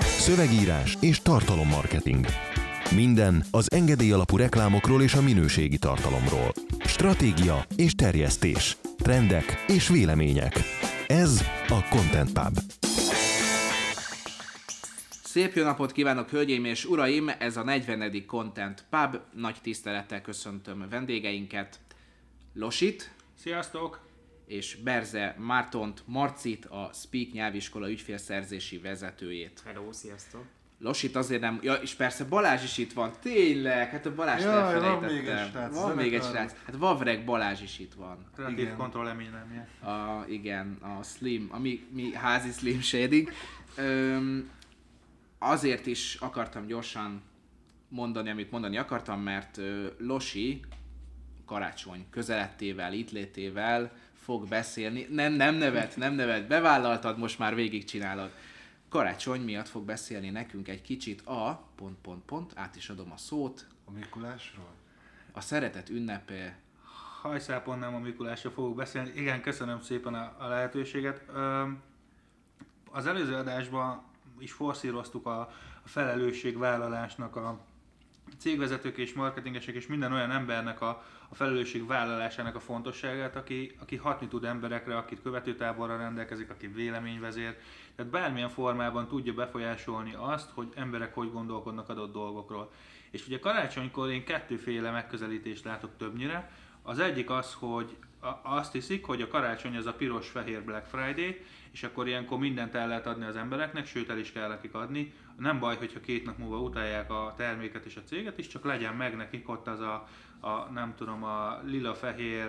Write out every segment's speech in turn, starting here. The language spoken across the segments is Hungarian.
Szövegírás és tartalommarketing. Minden az engedély alapú reklámokról és a minőségi tartalomról. Stratégia és terjesztés. Trendek és vélemények. Ez a Content Pub. Szép jó napot kívánok, hölgyeim és uraim! Ez a 40. Content Pub. Nagy tisztelettel köszöntöm vendégeinket. Losit. Sziasztok! És Berze Mártont, Marcit, a Speak nyelviskola ügyfélszerzési vezetőjét. Hello, sziasztok! Losit azért nem, ja, és persze Balázs is itt van, tényleg, hát a Balázs Jaj, elfelejtettem. van még egy srác, Van még egy srác. Hát Vavreg Balázs is itt van. Kreatív Igen. kontroll eményemje. A, igen, a Slim, a mi, mi házi Slim Shading. Öm, azért is akartam gyorsan mondani, amit mondani akartam, mert Losi karácsony közelettével, itt létével fog beszélni. Nem, nem nevet, nem nevet, bevállaltad, most már végigcsinálod. Karácsony miatt fog beszélni nekünk egy kicsit a pont, pont, pont, át is adom a szót, A Mikulásról? a szeretet ünnepe Hajszápon nem a Mikulásra fogok beszélni. Igen, köszönöm szépen a, a lehetőséget. Az előző adásban is forszíroztuk a, a felelősségvállalásnak a cégvezetők és marketingesek és minden olyan embernek a, a felelősségvállalásának a fontosságát, aki, aki hatni tud emberekre, akit követőtáborra rendelkezik, aki véleményvezér. Tehát bármilyen formában tudja befolyásolni azt, hogy emberek hogy gondolkodnak adott dolgokról. És ugye karácsonykor én kettőféle megközelítést látok többnyire. Az egyik az, hogy azt hiszik, hogy a karácsony az a piros-fehér Black Friday, és akkor ilyenkor mindent el lehet adni az embereknek, sőt el is kell nekik adni. Nem baj, hogyha két nap múlva utálják a terméket és a céget is, csak legyen meg nekik ott az a, a nem tudom, a lila-fehér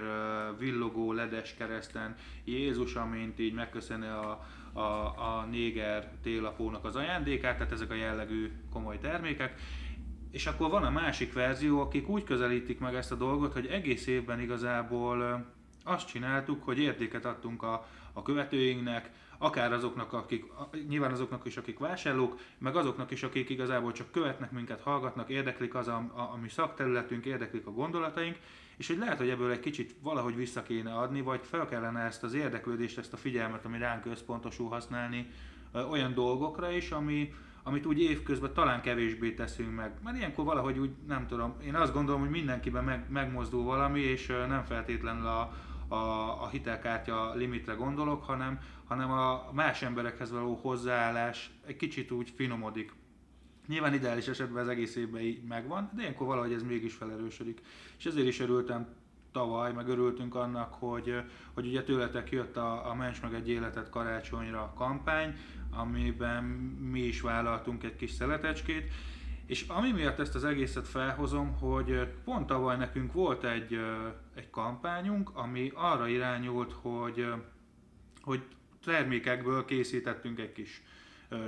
villogó ledes kereszten Jézus, amint így megköszöni a, a, a néger télapónak az ajándékát, tehát ezek a jellegű komoly termékek. És akkor van a másik verzió, akik úgy közelítik meg ezt a dolgot, hogy egész évben igazából azt csináltuk, hogy értéket adtunk a, a követőinknek, akár azoknak, akik, nyilván azoknak is, akik vásárlók, meg azoknak is, akik igazából csak követnek minket, hallgatnak, érdeklik az a, a, mi szakterületünk, érdeklik a gondolataink, és hogy lehet, hogy ebből egy kicsit valahogy vissza kéne adni, vagy fel kellene ezt az érdeklődést, ezt a figyelmet, ami ránk összpontosul használni olyan dolgokra is, ami, amit úgy évközben talán kevésbé teszünk meg. Mert ilyenkor valahogy úgy, nem tudom, én azt gondolom, hogy mindenkiben meg, megmozdul valami, és nem feltétlenül a, a, a hitelkártya limitre gondolok, hanem, hanem a más emberekhez való hozzáállás egy kicsit úgy finomodik. Nyilván ideális esetben az egész évben így megvan, de ilyenkor valahogy ez mégis felerősödik. És ezért is örültem tavaly, meg örültünk annak, hogy, hogy ugye tőletek jött a, a Ments meg egy életet karácsonyra kampány, amiben mi is vállaltunk egy kis szeletecskét, és ami miatt ezt az egészet felhozom, hogy pont tavaly nekünk volt egy, egy kampányunk, ami arra irányult, hogy, hogy termékekből készítettünk egy kis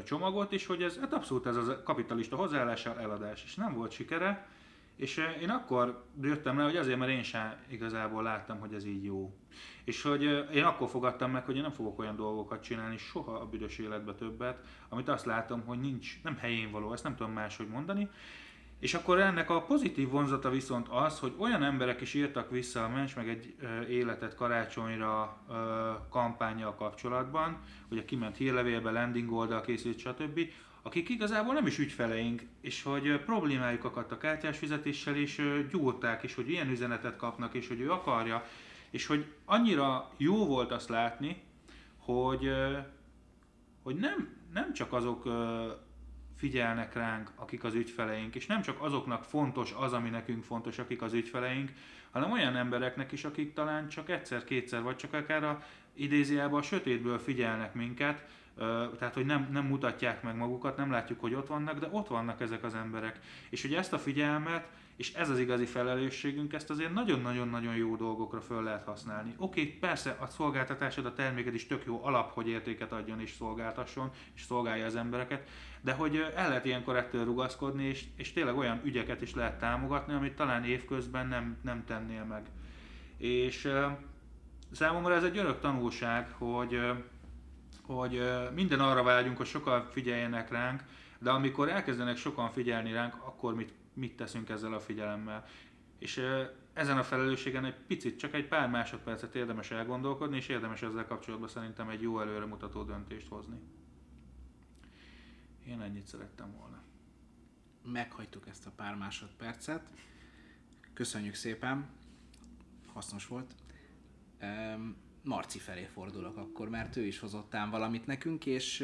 csomagot, és hogy ez hát abszolút ez a kapitalista hozzáállással eladás, és nem volt sikere, és én akkor jöttem le, hogy azért, mert én sem igazából láttam, hogy ez így jó. És hogy én akkor fogadtam meg, hogy én nem fogok olyan dolgokat csinálni soha a büdös életbe többet, amit azt látom, hogy nincs, nem helyén való, ezt nem tudom máshogy mondani. És akkor ennek a pozitív vonzata viszont az, hogy olyan emberek is írtak vissza a Mens meg egy életet karácsonyra kampányjal kapcsolatban, ugye kiment hírlevélbe, landing oldal készült, stb., akik igazából nem is ügyfeleink, és hogy problémájuk akadt a kártyás fizetéssel, és gyúrták is, hogy ilyen üzenetet kapnak, és hogy ő akarja, és hogy annyira jó volt azt látni, hogy, hogy nem, nem csak azok figyelnek ránk, akik az ügyfeleink, és nem csak azoknak fontos az, ami nekünk fontos, akik az ügyfeleink, hanem olyan embereknek is, akik talán csak egyszer-kétszer, vagy csak akár a idéziában a sötétből figyelnek minket, tehát hogy nem, nem mutatják meg magukat, nem látjuk, hogy ott vannak, de ott vannak ezek az emberek. És hogy ezt a figyelmet, és ez az igazi felelősségünk, ezt azért nagyon-nagyon-nagyon jó dolgokra föl lehet használni. Oké, persze a szolgáltatásod, a terméked is tök jó alap, hogy értéket adjon és szolgáltasson, és szolgálja az embereket, de hogy el lehet ilyenkor ettől rugaszkodni, és, és tényleg olyan ügyeket is lehet támogatni, amit talán évközben nem, nem tennél meg. És ö, számomra ez egy örök tanulság, hogy, hogy minden arra vágyunk, hogy sokan figyeljenek ránk, de amikor elkezdenek sokan figyelni ránk, akkor mit, mit teszünk ezzel a figyelemmel. És ezen a felelősségen egy picit, csak egy pár másodpercet érdemes elgondolkodni, és érdemes ezzel kapcsolatban szerintem egy jó előremutató döntést hozni. Én ennyit szerettem volna. Meghagytuk ezt a pár másodpercet. Köszönjük szépen. Hasznos volt. Marci felé fordulok akkor, mert ő is hozottán valamit nekünk, és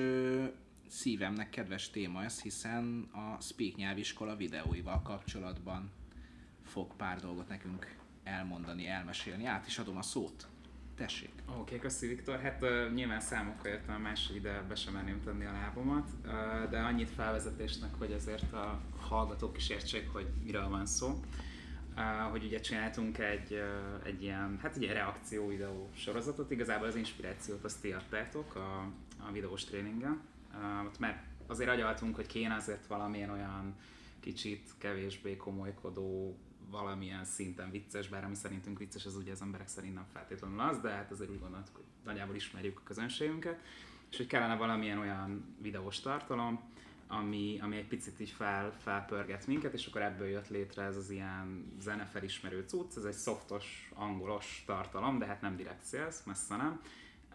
szívemnek kedves téma ez, hiszen a Speak nyelviskola videóival kapcsolatban fog pár dolgot nekünk elmondani, elmesélni. Át is adom a szót. Tessék. Oké, okay, köszi Viktor. Hát uh, nyilván számokkal jöttem másik ide be sem merném tenni a lábomat, uh, de annyit felvezetésnek, hogy azért a hallgatók is értsék, hogy miről van szó. Uh, hogy ugye csináltunk egy, uh, egy ilyen, hát egy ilyen reakció videó sorozatot, igazából az inspirációt azt ti adtátok a, a videós tréningen, mert azért agyaltunk, hogy kéne azért valamilyen olyan kicsit kevésbé komolykodó valamilyen szinten vicces, bár ami szerintünk vicces, az ugye az emberek szerint nem feltétlenül az, de hát azért úgy gondoltuk, hogy nagyjából ismerjük a közönségünket, és hogy kellene valamilyen olyan videós tartalom, ami, ami egy picit így fel, felpörget minket, és akkor ebből jött létre ez az ilyen zenefelismerő cucc, ez egy softos, angolos tartalom, de hát nem direkt sales, messze nem.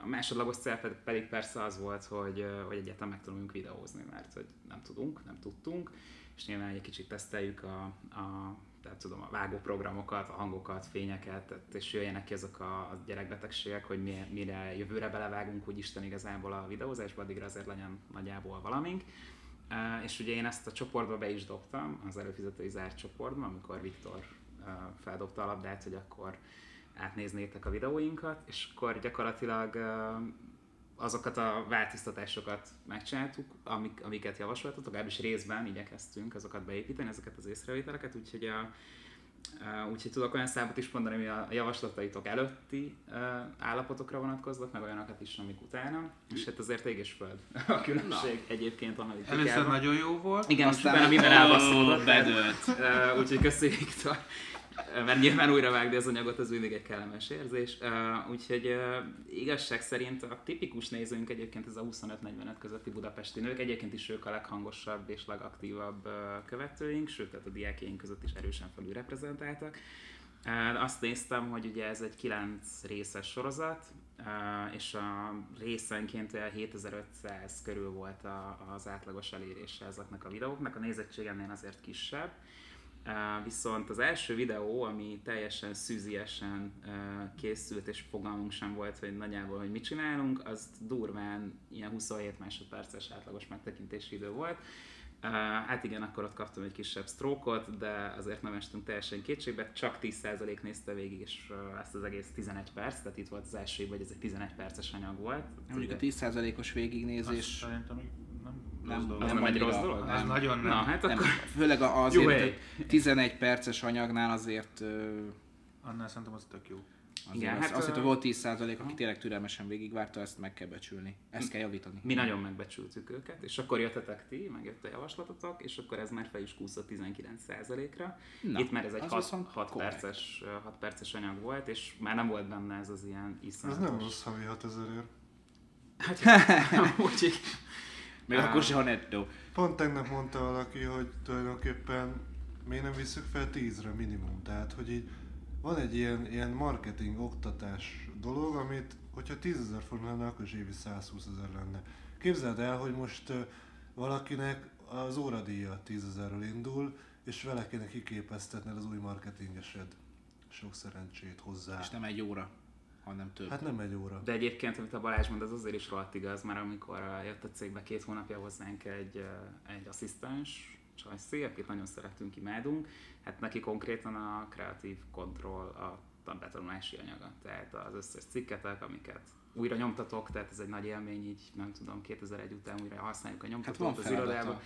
A másodlagos cél pedig persze az volt, hogy, hogy egyáltalán meg tudunk videózni, mert hogy nem tudunk, nem tudtunk, és nyilván egy kicsit teszteljük a, a tehát tudom, a vágóprogramokat, a hangokat, fényeket, és jöjjenek ki azok a, gyerekbetegségek, hogy mire, mire jövőre belevágunk, hogy Isten igazából a videózásba, addigra azért legyen nagyjából valamink. És ugye én ezt a csoportba be is dobtam, az előfizetői zárt csoportba, amikor Viktor feldobta a labdát, hogy akkor átnéznétek a videóinkat, és akkor gyakorlatilag azokat a változtatásokat megcsináltuk, amik, amiket javasoltatok, legalábbis részben igyekeztünk azokat beépíteni, ezeket az észrevételeket, úgyhogy a, úgyhogy tudok olyan számot is mondani, ami a javaslataitok előtti állapotokra vonatkoznak, meg olyanokat is, amik utána. És hát azért ég és föld a különbség Na. egyébként analitikában. Először nagyon jó volt. Igen, aztán utána minden elbaszódott. Bedőlt. Úgyhogy köszönjük Viktor mert nyilván újra vágni az anyagot, az mindig egy kellemes érzés. Úgyhogy igazság szerint a tipikus nézőink egyébként ez a 25-45 közötti budapesti nők, egyébként is ők a leghangosabb és legaktívabb követőink, sőt, tehát a diákjaink között is erősen felül reprezentáltak. Azt néztem, hogy ugye ez egy 9 részes sorozat, és a részenként olyan 7500 körül volt az átlagos elérése ezeknek a videóknak, a nézettség ennél azért kisebb. Viszont az első videó, ami teljesen szűziesen készült, és fogalmunk sem volt, hogy nagyjából, hogy mit csinálunk, az durván ilyen 27 másodperces átlagos megtekintési idő volt. Hát igen, akkor ott kaptam egy kisebb sztrókot, de azért nem estünk teljesen kétségbe, csak 10% nézte végig, és ezt az egész 11 perc, tehát itt volt az első, vagy ez egy 11 perces anyag volt. Mondjuk a 10%-os végignézés... Azt szerintem nem, dolog. Az nem egy rossz dolog? Ez nagyon nem. Na, hát nem. akkor... Főleg azért, 11 perces anyagnál azért... Annál szerintem az tök jó. Azért Igen, az, hát azt, hogy volt 10% aki tényleg türelmesen végigvárta, ezt meg kell becsülni. Ezt kell javítani. Mi nagyon megbecsültük őket, és akkor jöttetek ti, megjött a javaslatotok, és akkor ez már fel is kúszott 19%-ra. Na, Itt már ez egy 6, 6 perces, 6 perces anyag volt, és már nem volt benne ez az ilyen iszonyatos... Ez nem rossz havi 6000 ér. Hát, úgy, még akkor se, ha nettó. Pont tegnap mondta valaki, hogy tulajdonképpen miért nem visszük fel tízre minimum. Tehát, hogy így van egy ilyen, ilyen marketing, oktatás dolog, amit, hogyha 10 ezer forint lenne, akkor is évi 120 ezer lenne. Képzeld el, hogy most valakinek az óradíja 10 ezerről indul, és vele kéne kiképeztetned az új marketingesed. Sok szerencsét hozzá. És nem egy óra hanem több. Hát nem egy óra. De egyébként, amit a Balázs mond, az azért is rohadt igaz, mert amikor jött a cégbe két hónapja hozzánk egy, egy asszisztens, Csajci, akit nagyon szeretünk, imádunk, hát neki konkrétan a kreatív kontroll a betanulási anyaga. Tehát az összes cikketek, amiket újra nyomtatok, tehát ez egy nagy élmény, így nem tudom, 2001 után újra használjuk a nyomtatót hát az irodában.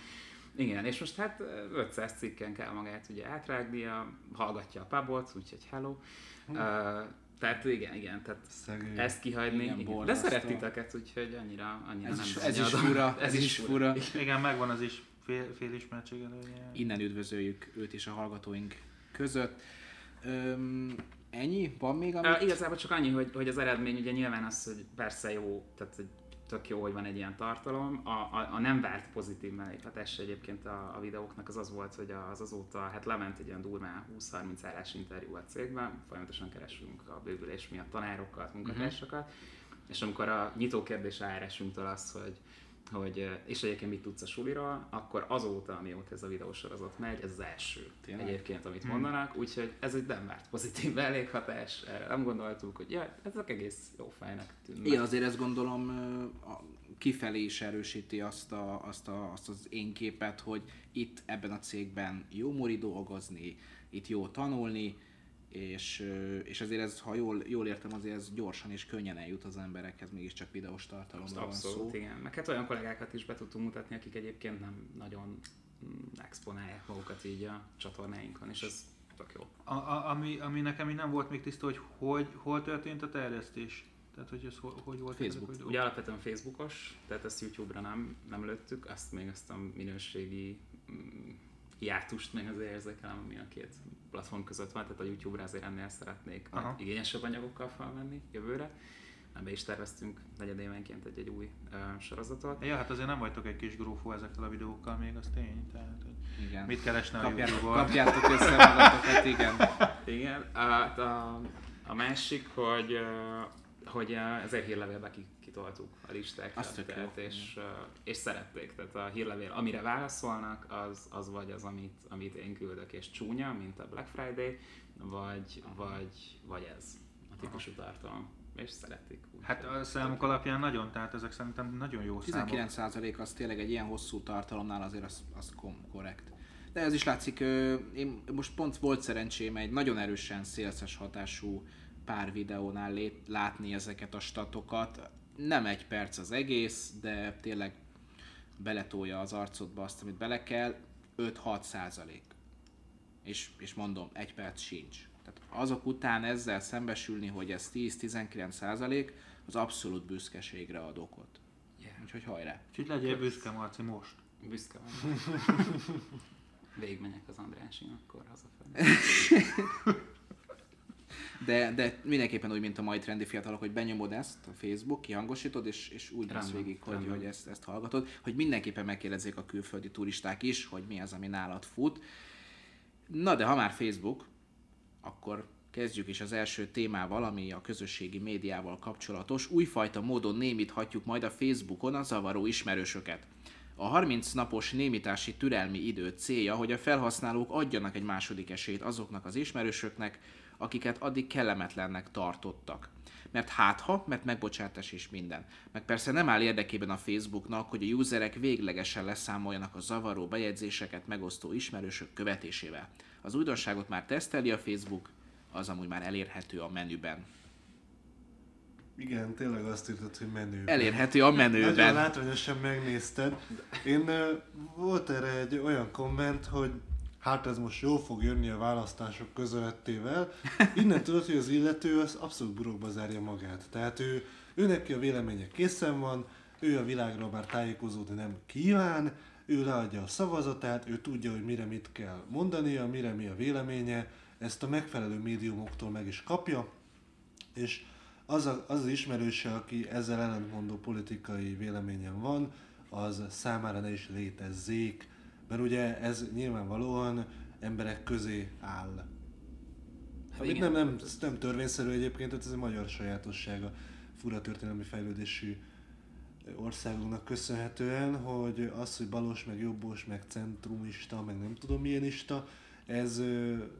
Igen, és most hát 500 cikken kell magát ugye átrágnia, hallgatja a pubot, úgyhogy hello. Hmm. Uh, tehát igen, igen, tehát Szegény. ezt kihagyni. Igen, igen. De szeret titeket, úgyhogy annyira, annyira ez nem is, Ez is fura, ez, ez is fura. fura. Igen, megvan az is fél, fél ismertség előnye. Innen üdvözöljük őt is a hallgatóink között. Öm, ennyi? Van még amit? Uh, igazából csak annyi, hogy, hogy az eredmény ugye nyilván az, hogy persze jó, tehát hogy tök jó, hogy van egy ilyen tartalom. A, a, a nem várt pozitív mellékhatás egyébként a, a videóknak az az volt, hogy az azóta hát lement egy ilyen durván 20-30 állás interjú a cégben, folyamatosan keresünk a bővülés miatt tanárokat, munkatársakat, uh-huh. és amikor a nyitó kérdés ARS-ünktől az, hogy hogy, és egyébként mit tudsz a suliról, akkor azóta, amióta ez a videósorozat megy, ez az első Tényleg? egyébként, amit mondanak, úgyhogy ez egy nem várt pozitív mellékhatás, nem gondoltuk, hogy ja, ezek egész jó fejnek tűnnek. Én azért ezt gondolom kifelé is erősíti azt, a, azt, a, azt az én képet, hogy itt ebben a cégben jó mori dolgozni, itt jó tanulni, és, és azért ez, ha jól, jól értem, azért ez gyorsan és könnyen eljut az emberekhez, mégiscsak videós tartalomról van Abszolút, szó. igen. Meg hát olyan kollégákat is be tudtunk mutatni, akik egyébként nem nagyon mm, exponálják magukat így a csatornáinkon, és ez tök jó. A, a, ami, ami nekem így nem volt még tiszta, hogy, hogy hol történt a terjesztés. Tehát, hogy ez hogy, hogy volt Facebook. ezek a videók? Ugye alapvetően Facebookos, tehát ezt YouTube-ra nem, nem lőttük, azt még ezt a minőségi mm, hiátust még azért érzékelem, ami a két platform között van, tehát a YouTube-ra azért ennél szeretnék Aha. igényesebb anyagokkal felvenni jövőre. Be is terveztünk negyedévenként egy-egy új uh, sorozatot. Ja, hát azért nem vagytok egy kis grófó ezekkel a videókkal még, az tény. Tehát, Igen. mit keresne a Kapjátok, YouTube-on? kapjátok össze magatokat, igen. Igen, a, a, a másik, hogy, ö, hogy ö, ezért hírlevélbe ki- kitoltuk a listákat, Az tök jó. tehát, és, és szerették. Tehát a hírlevél, amire válaszolnak, az, az vagy az, amit, amit én küldök, és csúnya, mint a Black Friday, vagy, vagy, vagy ez a típusú tartalom. És szeretik. úgy, Hát a számok alapján nagyon, tehát ezek szerintem nagyon jó számok. 19% az tényleg egy ilyen hosszú tartalomnál azért az, az kom- korrekt. De ez is látszik, én most pont volt szerencsém egy nagyon erősen szélszes hatású pár videónál lét, látni ezeket a statokat. Nem egy perc az egész, de tényleg beletolja az arcodba azt, amit bele kell. 5-6 százalék. És, és mondom, egy perc sincs. Tehát azok után ezzel szembesülni, hogy ez 10-19 százalék, az abszolút büszkeségre ad okot. Yeah. Úgyhogy hajrá! Úgyhogy legyél büszke, Marci, most. Büszke van. Végigmegyek az Andrásin, akkor hazafelé. De, de mindenképpen úgy, mint a mai trendi fiatalok, hogy benyomod ezt a Facebook, kihangosítod, és, és úgy lesz végig, hogy, rendben. hogy ezt, ezt hallgatod, hogy mindenképpen megkérdezzék a külföldi turisták is, hogy mi az, ami nálad fut. Na de ha már Facebook, akkor kezdjük is az első témával, ami a közösségi médiával kapcsolatos. Újfajta módon némíthatjuk majd a Facebookon a zavaró ismerősöket. A 30 napos némítási türelmi idő célja, hogy a felhasználók adjanak egy második esélyt azoknak az ismerősöknek, akiket addig kellemetlennek tartottak. Mert hátha, mert megbocsátás és minden. Meg persze nem áll érdekében a Facebooknak, hogy a userek véglegesen leszámoljanak a zavaró bejegyzéseket megosztó ismerősök követésével. Az újdonságot már teszteli a Facebook, az amúgy már elérhető a menüben. Igen, tényleg azt írtad, hogy menő. Elérhető a Nagyon menüben. látványosan megnézted. Én volt erre egy olyan komment, hogy hát ez most jól fog jönni a választások közölettével. Innen tudod, hogy az illető az abszolút burokba zárja magát. Tehát ő, ő neki a véleménye készen van, ő a világról már tájékozódni nem kíván, ő leadja a szavazatát, ő tudja, hogy mire mit kell mondania, mire mi a véleménye, ezt a megfelelő médiumoktól meg is kapja, és az, a, az az ismerőse, aki ezzel ellentmondó politikai véleményen van, az számára ne is létezzék, mert ugye ez nyilvánvalóan emberek közé áll. Amit igen. nem, nem, nem törvényszerű egyébként, ez egy magyar sajátossága fura történelmi fejlődésű országunknak köszönhetően, hogy az, hogy balos, meg jobbos, meg centrumista, meg nem tudom milyenista, ez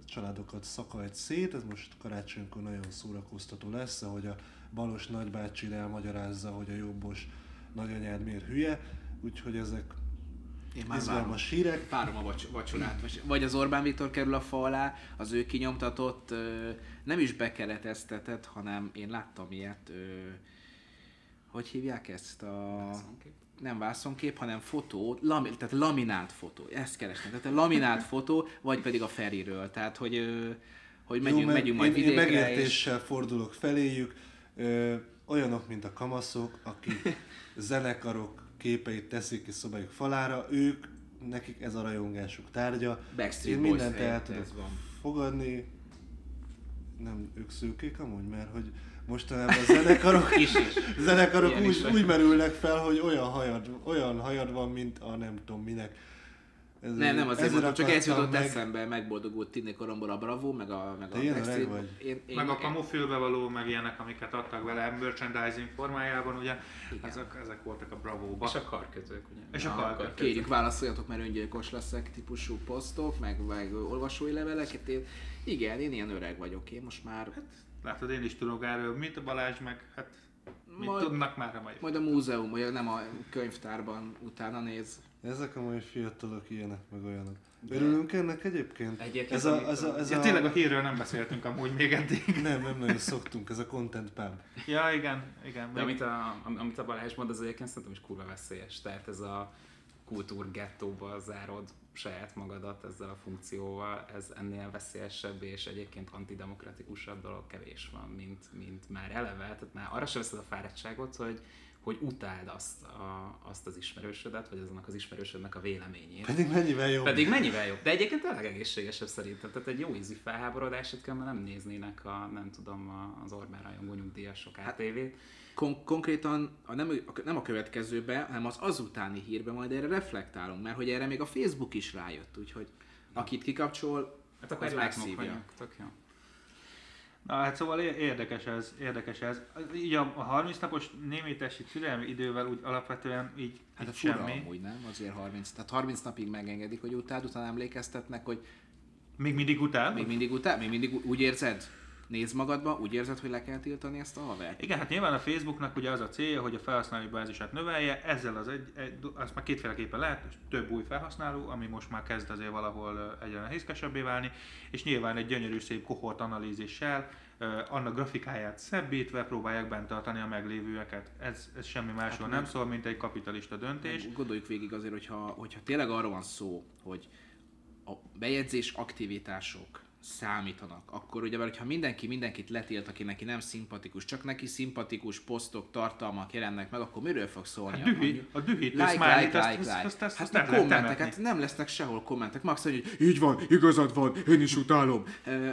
családokat szakajt szét, ez most karácsonykor nagyon szórakoztató lesz, ahogy a balos nagybácsi elmagyarázza, hogy a jobbos nagyanyád miért hülye, úgyhogy ezek Én már várom. hírek. Várom a vacs- vacsorát. Vagy- Vagy az Orbán Viktor kerül a fa alá, az ő kinyomtatott, nem is bekereteztetett, hanem én láttam ilyet, hogy hívják ezt a... Vászonkép. Nem vászonkép, hanem fotó, lami, tehát laminált fotó, ezt kerestem. Tehát a laminált fotó, vagy pedig a Feriről. Tehát, hogy, hogy megyünk, mert megyünk majd én, én vidékre, és megértéssel fordulok feléjük, ö, olyanok, mint a kamaszok, akik zenekarok képeit teszik ki szobájuk falára, ők, nekik ez a rajongásuk tárgya. Backstreet Én mindent el tudok fogadni. Nem, ők szőkék amúgy, mert hogy mostanában a zenekarok, Is is. zenekarok Ilyen is úgy, úgy merülnek fel, hogy olyan hajad, olyan hajad van, mint a nem tudom minek. Ezért- Nem, nem azért mondtam, csak ez jutott meg- eszembe, megboldogult Tinné koromból a Bravo, meg a, meg a vagy. Én, én, Meg a kamufilbe való, meg ilyenek, amiket adtak vele merchandising formájában, ugye, ezek, ezek voltak a Bravo-ba. És a karkötők, ugye? És a Na, karkötők. Kérjük, válaszoljatok, mert öngyilkos leszek típusú posztok, meg, meg olvasói leveleket. Én, igen, én ilyen öreg vagyok. Én most már Látod, én is tudok erről, mit a Balázs, meg hát mit Majd- tudnak már a mai majd a múzeum, vagy nem a könyvtárban utána néz. Ezek a mai fiatalok ilyenek, meg olyanok. Örülünk ennek egyébként? Egyébként ez a, ez a, ez Ja, a, tényleg a hírről nem beszéltünk amúgy még eddig. Nem, nem nagyon szoktunk, ez a content pub. Ja, igen, igen. De amit a, am- amit a Balázs mond, az egyébként szerintem is kurva veszélyes. Tehát ez a kultúrgettóba zárod saját magadat ezzel a funkcióval, ez ennél veszélyesebb és egyébként antidemokratikusabb dolog kevés van, mint, mint már eleve. Tehát már arra sem veszed a fáradtságot, hogy, hogy utáld azt, a, azt az ismerősödet, vagy azonnak az ismerősödnek a véleményét. Pedig mennyivel jobb. Pedig mennyivel jobb. De egyébként tényleg egészségesebb szerintem. Tehát egy jó ízű felháborodását kell, mert nem néznének a, nem tudom, a- az Orbán rajongó nyugdíjasok ATV-t. Kon- konkrétan a, nem, a, nem a következőbe, hanem az azutáni hírbe majd erre reflektálunk, mert hogy erre még a Facebook is rájött, úgyhogy akit kikapcsol, Hát akkor az megszívja. vagyunk. Tök jó. Na hát szóval érdekes ez, érdekes ez. Így a, a 30 napos némítási türelmi idővel úgy alapvetően így, Hát a így fura semmi. amúgy, nem? Azért 30, tehát 30 napig megengedik, hogy utád, utána emlékeztetnek, hogy Még mindig utál? még mindig utál, még mindig úgy érzed, nézd magadba, úgy érzed, hogy le kell tiltani ezt a havert. Igen, hát nyilván a Facebooknak ugye az a célja, hogy a felhasználói bázisát növelje, ezzel az egy, egy azt már kétféleképpen lehet, több új felhasználó, ami most már kezd azért valahol egyre nehézkesebbé válni, és nyilván egy gyönyörű szép kohort analízissel, annak grafikáját szebbítve próbálják bent tartani a meglévőeket. Ez, ez semmi másról Hát nem szól, mint egy kapitalista döntés. Gondoljuk végig azért, hogyha, hogyha tényleg arról van szó, hogy a bejegyzés aktivitások számítanak, akkor ugye, mert ha mindenki mindenkit letilt, aki neki nem szimpatikus, csak neki szimpatikus posztok, tartalmak jelennek meg, akkor miről fog szólni? Hát dühít, a dühítő Like, smiley-t, like, like, like. azt- azt- Hát azt meg el lehet kommentek, hát nem lesznek sehol kommentek. Max hogy így van, igazad van, én is utálom.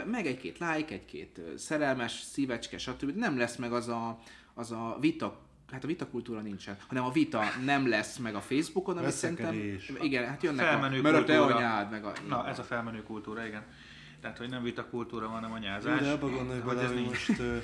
Meg egy-két like, egy-két szerelmes, szívecske, stb. Nem lesz meg az a, az a vita Hát a vitakultúra nincsen, hanem a vita nem lesz meg a Facebookon, ami szerintem... Igen, hát jönnek Felmenő a... Mert a te anyád, meg a... Na, ez a felmenő kultúra, igen. Tehát, hogy nem vita kultúra van, hanem Jó, anyázás. de abba gondolj bele, hogy most, ö,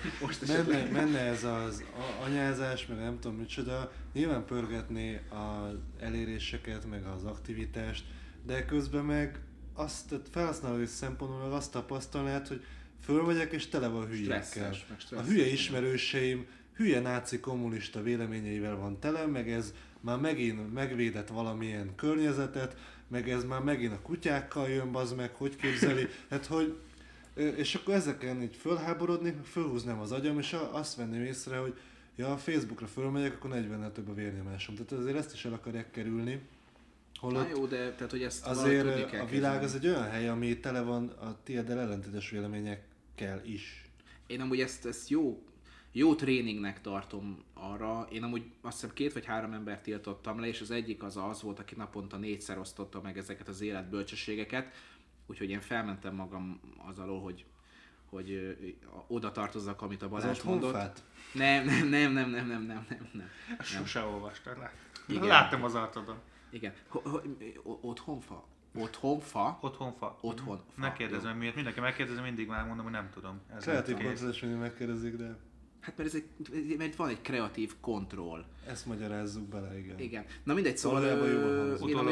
menne, menne ez az anyázás, meg nem tudom micsoda, nyilván pörgetné az eléréseket, meg az aktivitást, de közben meg azt, felhasználói szempontból meg azt tapasztalnád, hogy fölmegyek és tele van hülyékkel. A hülye ismerőseim hülye náci kommunista véleményeivel van tele, meg ez már megint megvédett valamilyen környezetet, meg ez már megint a kutyákkal jön, bazd meg, hogy képzeli, hát hogy és akkor ezeken így fölháborodnék, fölhúznám az agyam, és azt venném észre, hogy ja, a Facebookra fölmegyek, akkor 40 több a vérnyomásom. Tehát azért ezt is el akarják kerülni. Na Holott jó, de tehát, hogy ezt azért tudni kell a világ az egy olyan hely, ami tele van a tiéddel ellentétes véleményekkel is. Én amúgy ezt, ezt jó, jó tréningnek tartom arra. Én amúgy azt hiszem két vagy három embert tiltottam le, és az egyik az az volt, aki naponta négyszer osztotta meg ezeket az életbölcsességeket. Úgyhogy én felmentem magam az alól, hogy hogy oda tartozzak, amit a Balázs ott mondott. honfát? Nem, nem, nem, nem, nem, nem, nem, nem, nem. Sose olvastad, lát. Igen. Láttam az arcodon. Igen. Otthonfa? Otthonfa? Otthonfa. Otthon. Ne kérdezem miért, mindenki megkérdezi, mindig már mondom, hogy nem tudom. Ez kontroll is mindig megkérdezik, de Hát mert, ez egy, mert van egy kreatív kontroll. ezt magyarázzuk bele, igen. Igen. Na mindegy, szóval... Valójában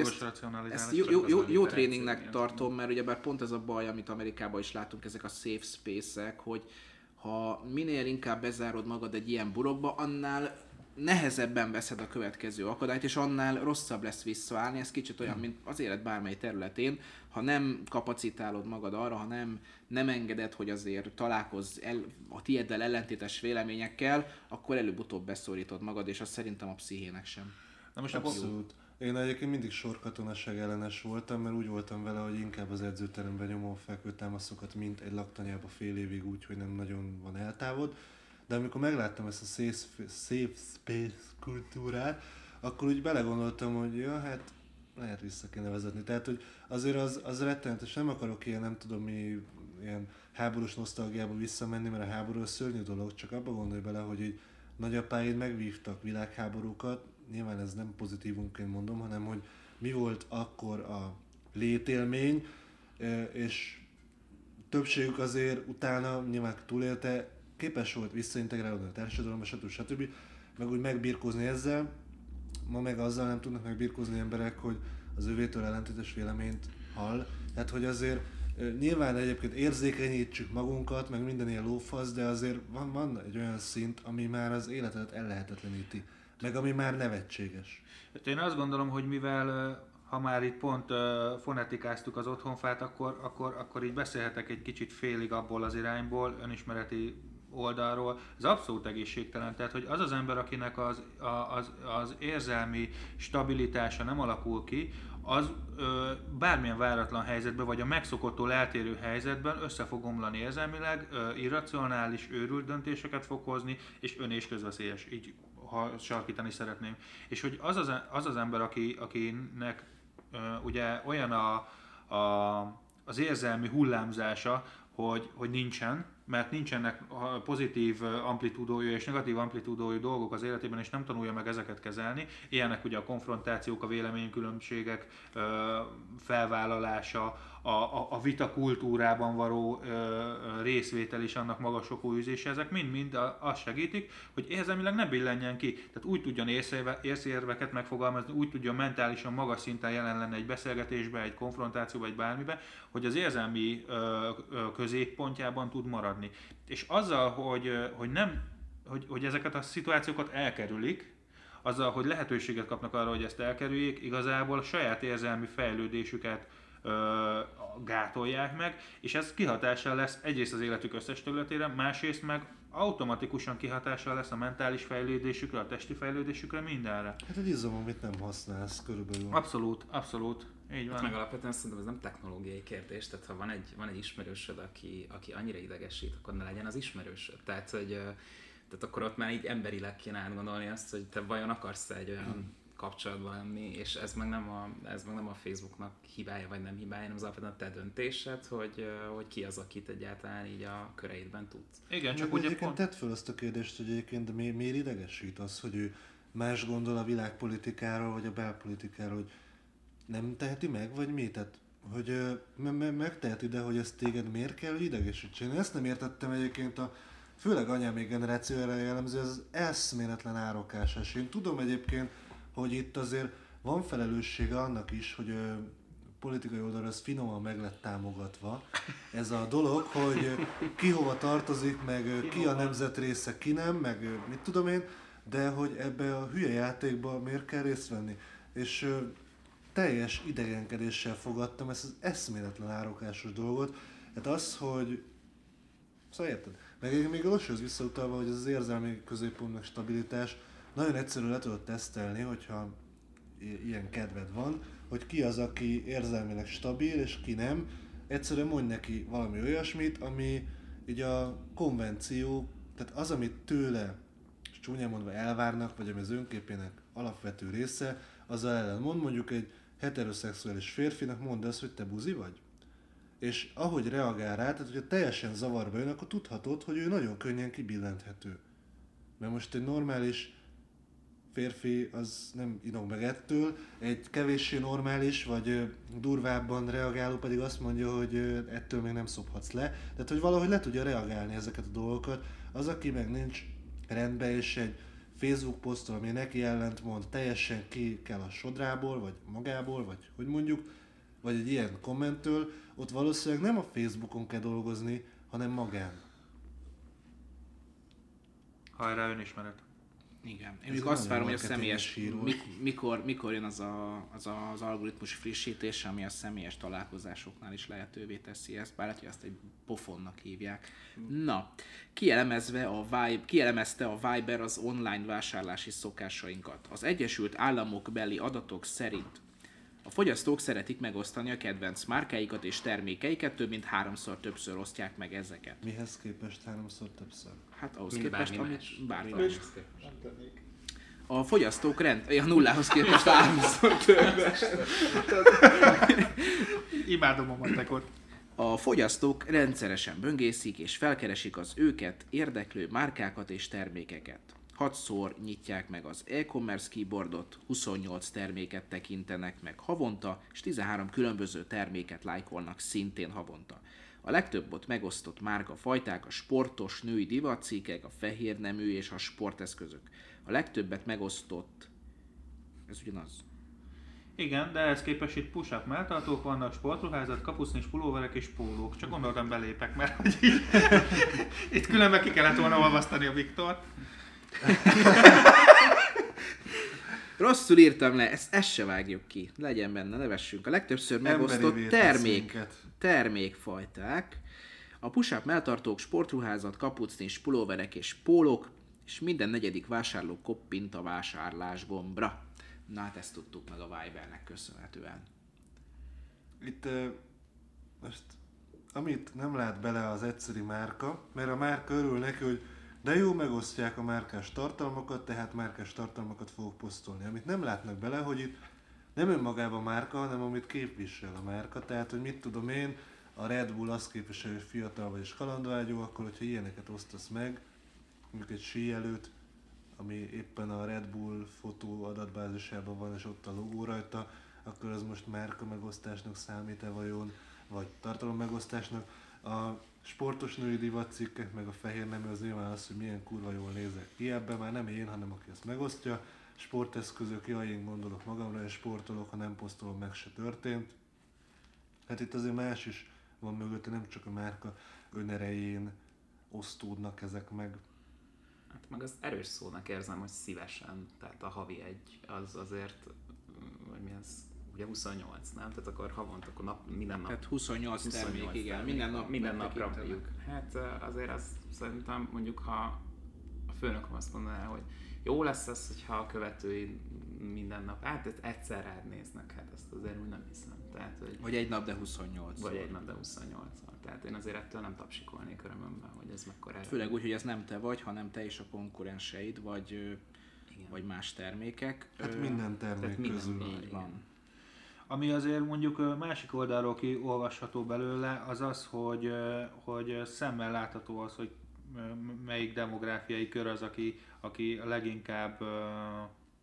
ezt- jó, jó, jó, tréningnek tartom, mert ugyebár pont ez a baj, amit Amerikában is látunk, ezek a safe space-ek, hogy ha minél inkább bezárod magad egy ilyen burokba, annál nehezebben veszed a következő akadályt, és annál rosszabb lesz visszaállni. Ez kicsit olyan, mint az élet bármely területén. Ha nem kapacitálod magad arra, ha nem, nem engeded, hogy azért találkozz el, a tieddel ellentétes véleményekkel, akkor előbb-utóbb beszorítod magad, és az szerintem a pszichének sem. Na most Abszolút. Én egyébként mindig sorkatonaság ellenes voltam, mert úgy voltam vele, hogy inkább az edzőteremben nyomom fekvő támaszokat, mint egy laktanyába fél évig úgy, hogy nem nagyon van eltávod. De amikor megláttam ezt a safe, safe space kultúrát, akkor úgy belegondoltam, hogy ja, hát lehet vissza kéne vezetni. Tehát, hogy azért az, az rettenetes, nem akarok ilyen, nem tudom mi, ilyen háborús nosztalgiába visszamenni, mert a háború az szörnyű dolog, csak abba gondolj bele, hogy így nagyapáid megvívtak világháborúkat, nyilván ez nem pozitívunként mondom, hanem hogy mi volt akkor a létélmény, és többségük azért utána nyilván túlélte, képes volt visszaintegrálódni a társadalomba, stb. stb. meg úgy megbirkózni ezzel. Ma meg azzal nem tudnak megbirkózni emberek, hogy az övétől ellentétes véleményt hall. Tehát, hogy azért nyilván egyébként érzékenyítsük magunkat, meg minden ilyen lófasz, de azért van, van egy olyan szint, ami már az életet ellehetetleníti, meg ami már nevetséges. Hát én azt gondolom, hogy mivel ha már itt pont fonetikáztuk az otthonfát, akkor, akkor, akkor így beszélhetek egy kicsit félig abból az irányból, önismereti oldalról, ez abszolút egészségtelen. Tehát, hogy az az ember, akinek az, az, az érzelmi stabilitása nem alakul ki, az ö, bármilyen váratlan helyzetben, vagy a megszokottól eltérő helyzetben össze fog omlani érzelmileg, ö, irracionális, őrült döntéseket fog hozni, és ön és közveszélyes, így ha sarkítani szeretném. És hogy az az, az, az ember, aki, akinek ö, ugye olyan a, a, az érzelmi hullámzása, hogy, hogy nincsen, mert nincsenek pozitív amplitúdójú és negatív amplitúdójú dolgok az életében, és nem tanulja meg ezeket kezelni. Ilyenek ugye a konfrontációk, a véleménykülönbségek felvállalása, a, a, a vita kultúrában való ö, részvétel és annak magas űzése, ezek mind-mind azt segítik, hogy érzelmileg ne billenjen ki. Tehát úgy tudjon észérveket megfogalmazni, úgy tudjon mentálisan magas szinten jelen lenni egy beszélgetésbe, egy konfrontációba, egy bármibe, hogy az érzelmi ö, ö, középpontjában tud maradni. És azzal, hogy, hogy nem hogy, hogy ezeket a szituációkat elkerülik, azzal, hogy lehetőséget kapnak arra, hogy ezt elkerüljék, igazából a saját érzelmi fejlődésüket gátolják meg, és ez kihatással lesz egyrészt az életük összes területére, másrészt meg automatikusan kihatással lesz a mentális fejlődésükre, a testi fejlődésükre, mindenre. Hát egy izom, amit nem használsz körülbelül. Abszolút, abszolút. Így van. Hát meg alapvetően szerintem ez nem technológiai kérdés, tehát ha van egy, van egy ismerősöd, aki, aki annyira idegesít, akkor ne legyen az ismerősöd. Tehát, hogy tehát akkor ott már így emberileg kéne átgondolni azt, hogy te vajon akarsz egy olyan hmm kapcsolatban lenni, és ez meg nem a, ez meg nem a Facebooknak hibája vagy nem hibája, hanem az alapvetően a te döntésed, hogy, hogy ki az, akit egyáltalán így a köreidben tudsz. Igen, csak ugye pont... tett fel azt a kérdést, hogy egyébként mi, miért idegesít az, hogy ő más gondol a világpolitikáról, vagy a belpolitikáról, hogy nem teheti meg, vagy mi? Tehát, hogy me- me- megteheti, de hogy ez téged miért kell, hogy idegesítsen? Én ezt nem értettem egyébként a főleg anyám még generációra jellemző, az eszméletlen árokásás. Én tudom egyébként, hogy itt azért van felelőssége annak is, hogy politikai oldalra ez finoman meg lett támogatva. Ez a dolog, hogy ki hova tartozik, meg ki a nemzet része, ki nem, meg mit tudom én, de hogy ebbe a hülye játékba miért kell részt venni. És teljes idegenkedéssel fogadtam ezt az eszméletlen árokásos dolgot. Hát az, hogy... Szóval érted? Meg még a Loshoz visszautalva, hogy ez az érzelmi középpontnak stabilitás, nagyon egyszerű le tudod tesztelni, hogyha ilyen kedved van, hogy ki az, aki érzelmileg stabil, és ki nem. Egyszerűen mondj neki valami olyasmit, ami így a konvenció, tehát az, amit tőle, csúnyán mondva elvárnak, vagy ami az önképének alapvető része, az ellen mond mondjuk egy heteroszexuális férfinak mondd azt, hogy te buzi vagy. És ahogy reagál rá, tehát hogyha teljesen zavarba jön, akkor tudhatod, hogy ő nagyon könnyen kibillenthető. Mert most egy normális férfi az nem inog meg ettől, egy kevéssé normális vagy durvábban reagáló pedig azt mondja, hogy ettől még nem szophatsz le. Tehát, hogy valahogy le tudja reagálni ezeket a dolgokat. Az, aki meg nincs rendben, és egy Facebook posztol, ami neki ellent mond, teljesen ki kell a sodrából, vagy magából, vagy hogy mondjuk, vagy egy ilyen kommentől, ott valószínűleg nem a Facebookon kell dolgozni, hanem magán. Hajrá önismeret! Igen. Én még azt várom, hogy a személyes, mikor, mikor jön az, a, az a, az algoritmus frissítés, ami a személyes találkozásoknál is lehetővé teszi ezt, bár lehet, hogy ezt egy pofonnak hívják. Na, kielemezve a Vibe, kielemezte a Viber az online vásárlási szokásainkat. Az Egyesült Államok beli adatok szerint a fogyasztók szeretik megosztani a kedvenc márkáikat és termékeiket, több mint háromszor többször osztják meg ezeket. Mihez képest háromszor többször? Hát ahhoz Mind képest, amit bármi A fogyasztók rend, a nullához képest háromszor többes. Imádom a matekot. A fogyasztók rendszeresen böngészik és felkeresik az őket érdeklő márkákat és termékeket. 6-szor nyitják meg az e-commerce keyboardot, 28 terméket tekintenek meg havonta, és 13 különböző terméket lájkolnak szintén havonta. A legtöbb ott megosztott márka fajták a sportos női divatcikkek, a fehér nemű és a sporteszközök. A legtöbbet megosztott... Ez ugyanaz. Igen, de ehhez képest itt push-up melltartók vannak, sportruházat, kapusznis pulóverek és pólók. Csak gondoltam belépek, mert hogy így, itt különben ki kellett volna olvasztani a Viktort. Rosszul írtam le, ezt, ezt se vágjuk ki. Legyen benne, nevessünk. A legtöbbször megosztott termék, termékfajták. A push-up melltartók, sportruházat, kapucnis, pulóverek és pólók, és minden negyedik vásárló koppint a vásárlás gombra. Na hát ezt tudtuk meg a Vibernek köszönhetően. Itt ö, most, amit nem lát bele az egyszerű márka, mert a márka örül neki, hogy de jó, megosztják a márkás tartalmakat, tehát márkás tartalmakat fogok posztolni. Amit nem látnak bele, hogy itt nem önmagában a márka, hanem amit képvisel a márka. Tehát, hogy mit tudom én, a Red Bull azt képvisel, hogy fiatal vagy és kalandvágyó, akkor hogyha ilyeneket osztasz meg, mondjuk egy síelőt, ami éppen a Red Bull fotó adatbázisában van, és ott a logó rajta, akkor az most márka megosztásnak számít-e vajon, vagy tartalom megosztásnak. A sportos női divatcikkek, meg a fehér nemű az nyilván az, hogy milyen kurva jól nézek ki. Ebben már nem én, hanem aki ezt megosztja. Sporteszközök, jaj, én gondolok magamra, és sportolok, ha nem posztolom, meg se történt. Hát itt azért más is van mögötte, nem csak a márka önerején osztódnak ezek meg. Hát meg az erős szónak érzem, hogy szívesen, tehát a havi egy, az azért, vagy mi az, ugye 28, nem? Tehát akkor havonta, akkor nap, minden nap. Tehát 28, 28 termék, igen. termék Minden van, nap minden megtekintenek. mondjuk. Hát azért azt szerintem mondjuk, ha a főnököm azt mondaná, hogy jó lesz az, hogyha a követői minden nap, hát ezt egyszer rád néznek, hát ezt azért úgy nem hiszem. Tehát, hogy Vagy egy nap, de 28. vagy egy nap, de 28 Tehát én azért ettől nem tapsikolnék örömömben, hogy ez mekkora erő. Főleg úgy, hogy ez nem te vagy, hanem te és a konkurenseid, vagy, Igen. vagy más termékek. Hát minden termék tehát minden közül. így van. Ami azért mondjuk másik oldalról kiolvasható belőle, az az, hogy, hogy szemmel látható az, hogy melyik demográfiai kör az, aki, aki leginkább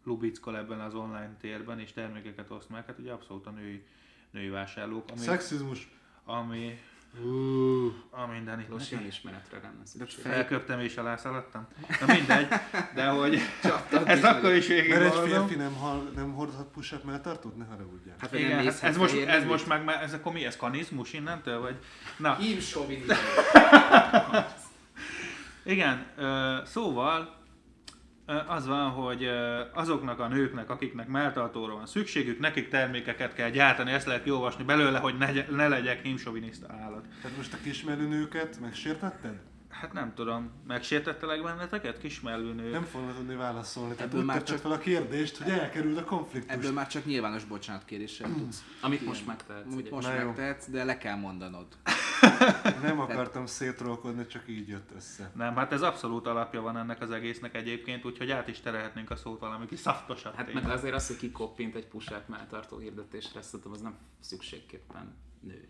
lubickol ebben az online térben, és termékeket oszt meg. Hát ugye abszolút a női, női vásárlók, ami, Szexizmus. ami, a minden itt Most ismeretre lenne szükség. Felköptem és alászaladtam. Na mindegy, de hogy ezt akkor is végig Mert egy férfi nem, hal, nem hordhat push-up melltartót? Ne haragudjál. Hát Igen, nem hát ez, most, ez most meg, ez akkor mi, ez kanizmus innentől, vagy? Na, Hímsovinizmus. igen, ö, szóval az van, hogy azoknak a nőknek, akiknek melltartóra van szükségük, nekik termékeket kell gyártani, ezt lehet kiolvasni belőle, hogy ne, ne legyek hímsoviniszta állat. Tehát most a kismerő nőket megsértetted? Hát nem tudom, megsértettelek benneteket, kismellő nők? Nem fognak tudni válaszolni. Tehát Ebből úgy már csak- fel a kérdést, hogy elkerüld a konfliktust. Ebből már csak nyilvános bocsánatkéréssel tudsz. Amit most megtehetsz. Amit most megtehetsz, de le kell mondanod. Nem akartam szétrolkodni, csak így jött össze. Nem, hát ez abszolút alapja van ennek az egésznek egyébként, úgyhogy át is terelhetnénk a szót valami kis szaftosabb Hát meg azért az, hogy ki koppint egy push-up melltartó hirdetésre, szerintem az nem szükségképpen nő.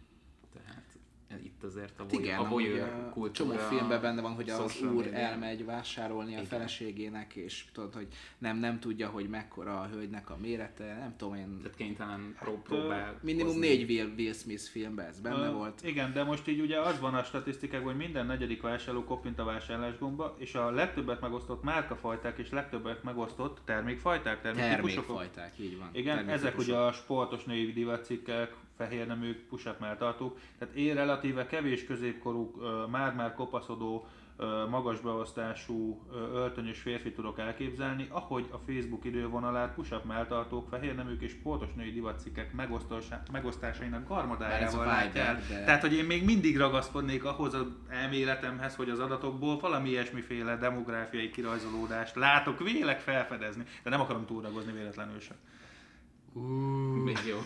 Azért a, Hát igen, a voyeur a kultúra, csomó filmben benne van, hogy az úr media. elmegy vásárolni a Igen. feleségének, és tudod, hogy nem, nem tudja, hogy mekkora a hölgynek a mérete, nem tudom én. Tehát kénytelen Hát, próbál. Minimum négy Will, Will Smith filmben ez benne Ö, volt. Igen, de most így ugye az van a statisztikák, hogy minden negyedik vásárló koppint a vásárlásgomba, és a legtöbbet megosztott márkafajták és legtöbbet megosztott termékfajták, terméktípusok. Termékfajták, így van. Igen, ezek ugye a sportos női divatcikkek, fehér neműk, push-up melltartók. Tehát én relatíve kevés középkorú, már-már kopaszodó, ö, magas beosztású ö, öltönyös férfi tudok elképzelni, ahogy a Facebook idővonalát push-up melltartók, fehér neműk és sportos női divatcikkek megosztása- megosztásainak garmadájával el. De- Tehát, hogy én még mindig ragaszkodnék ahhoz az elméletemhez, hogy az adatokból valami ilyesmiféle demográfiai kirajzolódást látok, vélek felfedezni, de nem akarom túlragozni véletlenül sem. Még jó.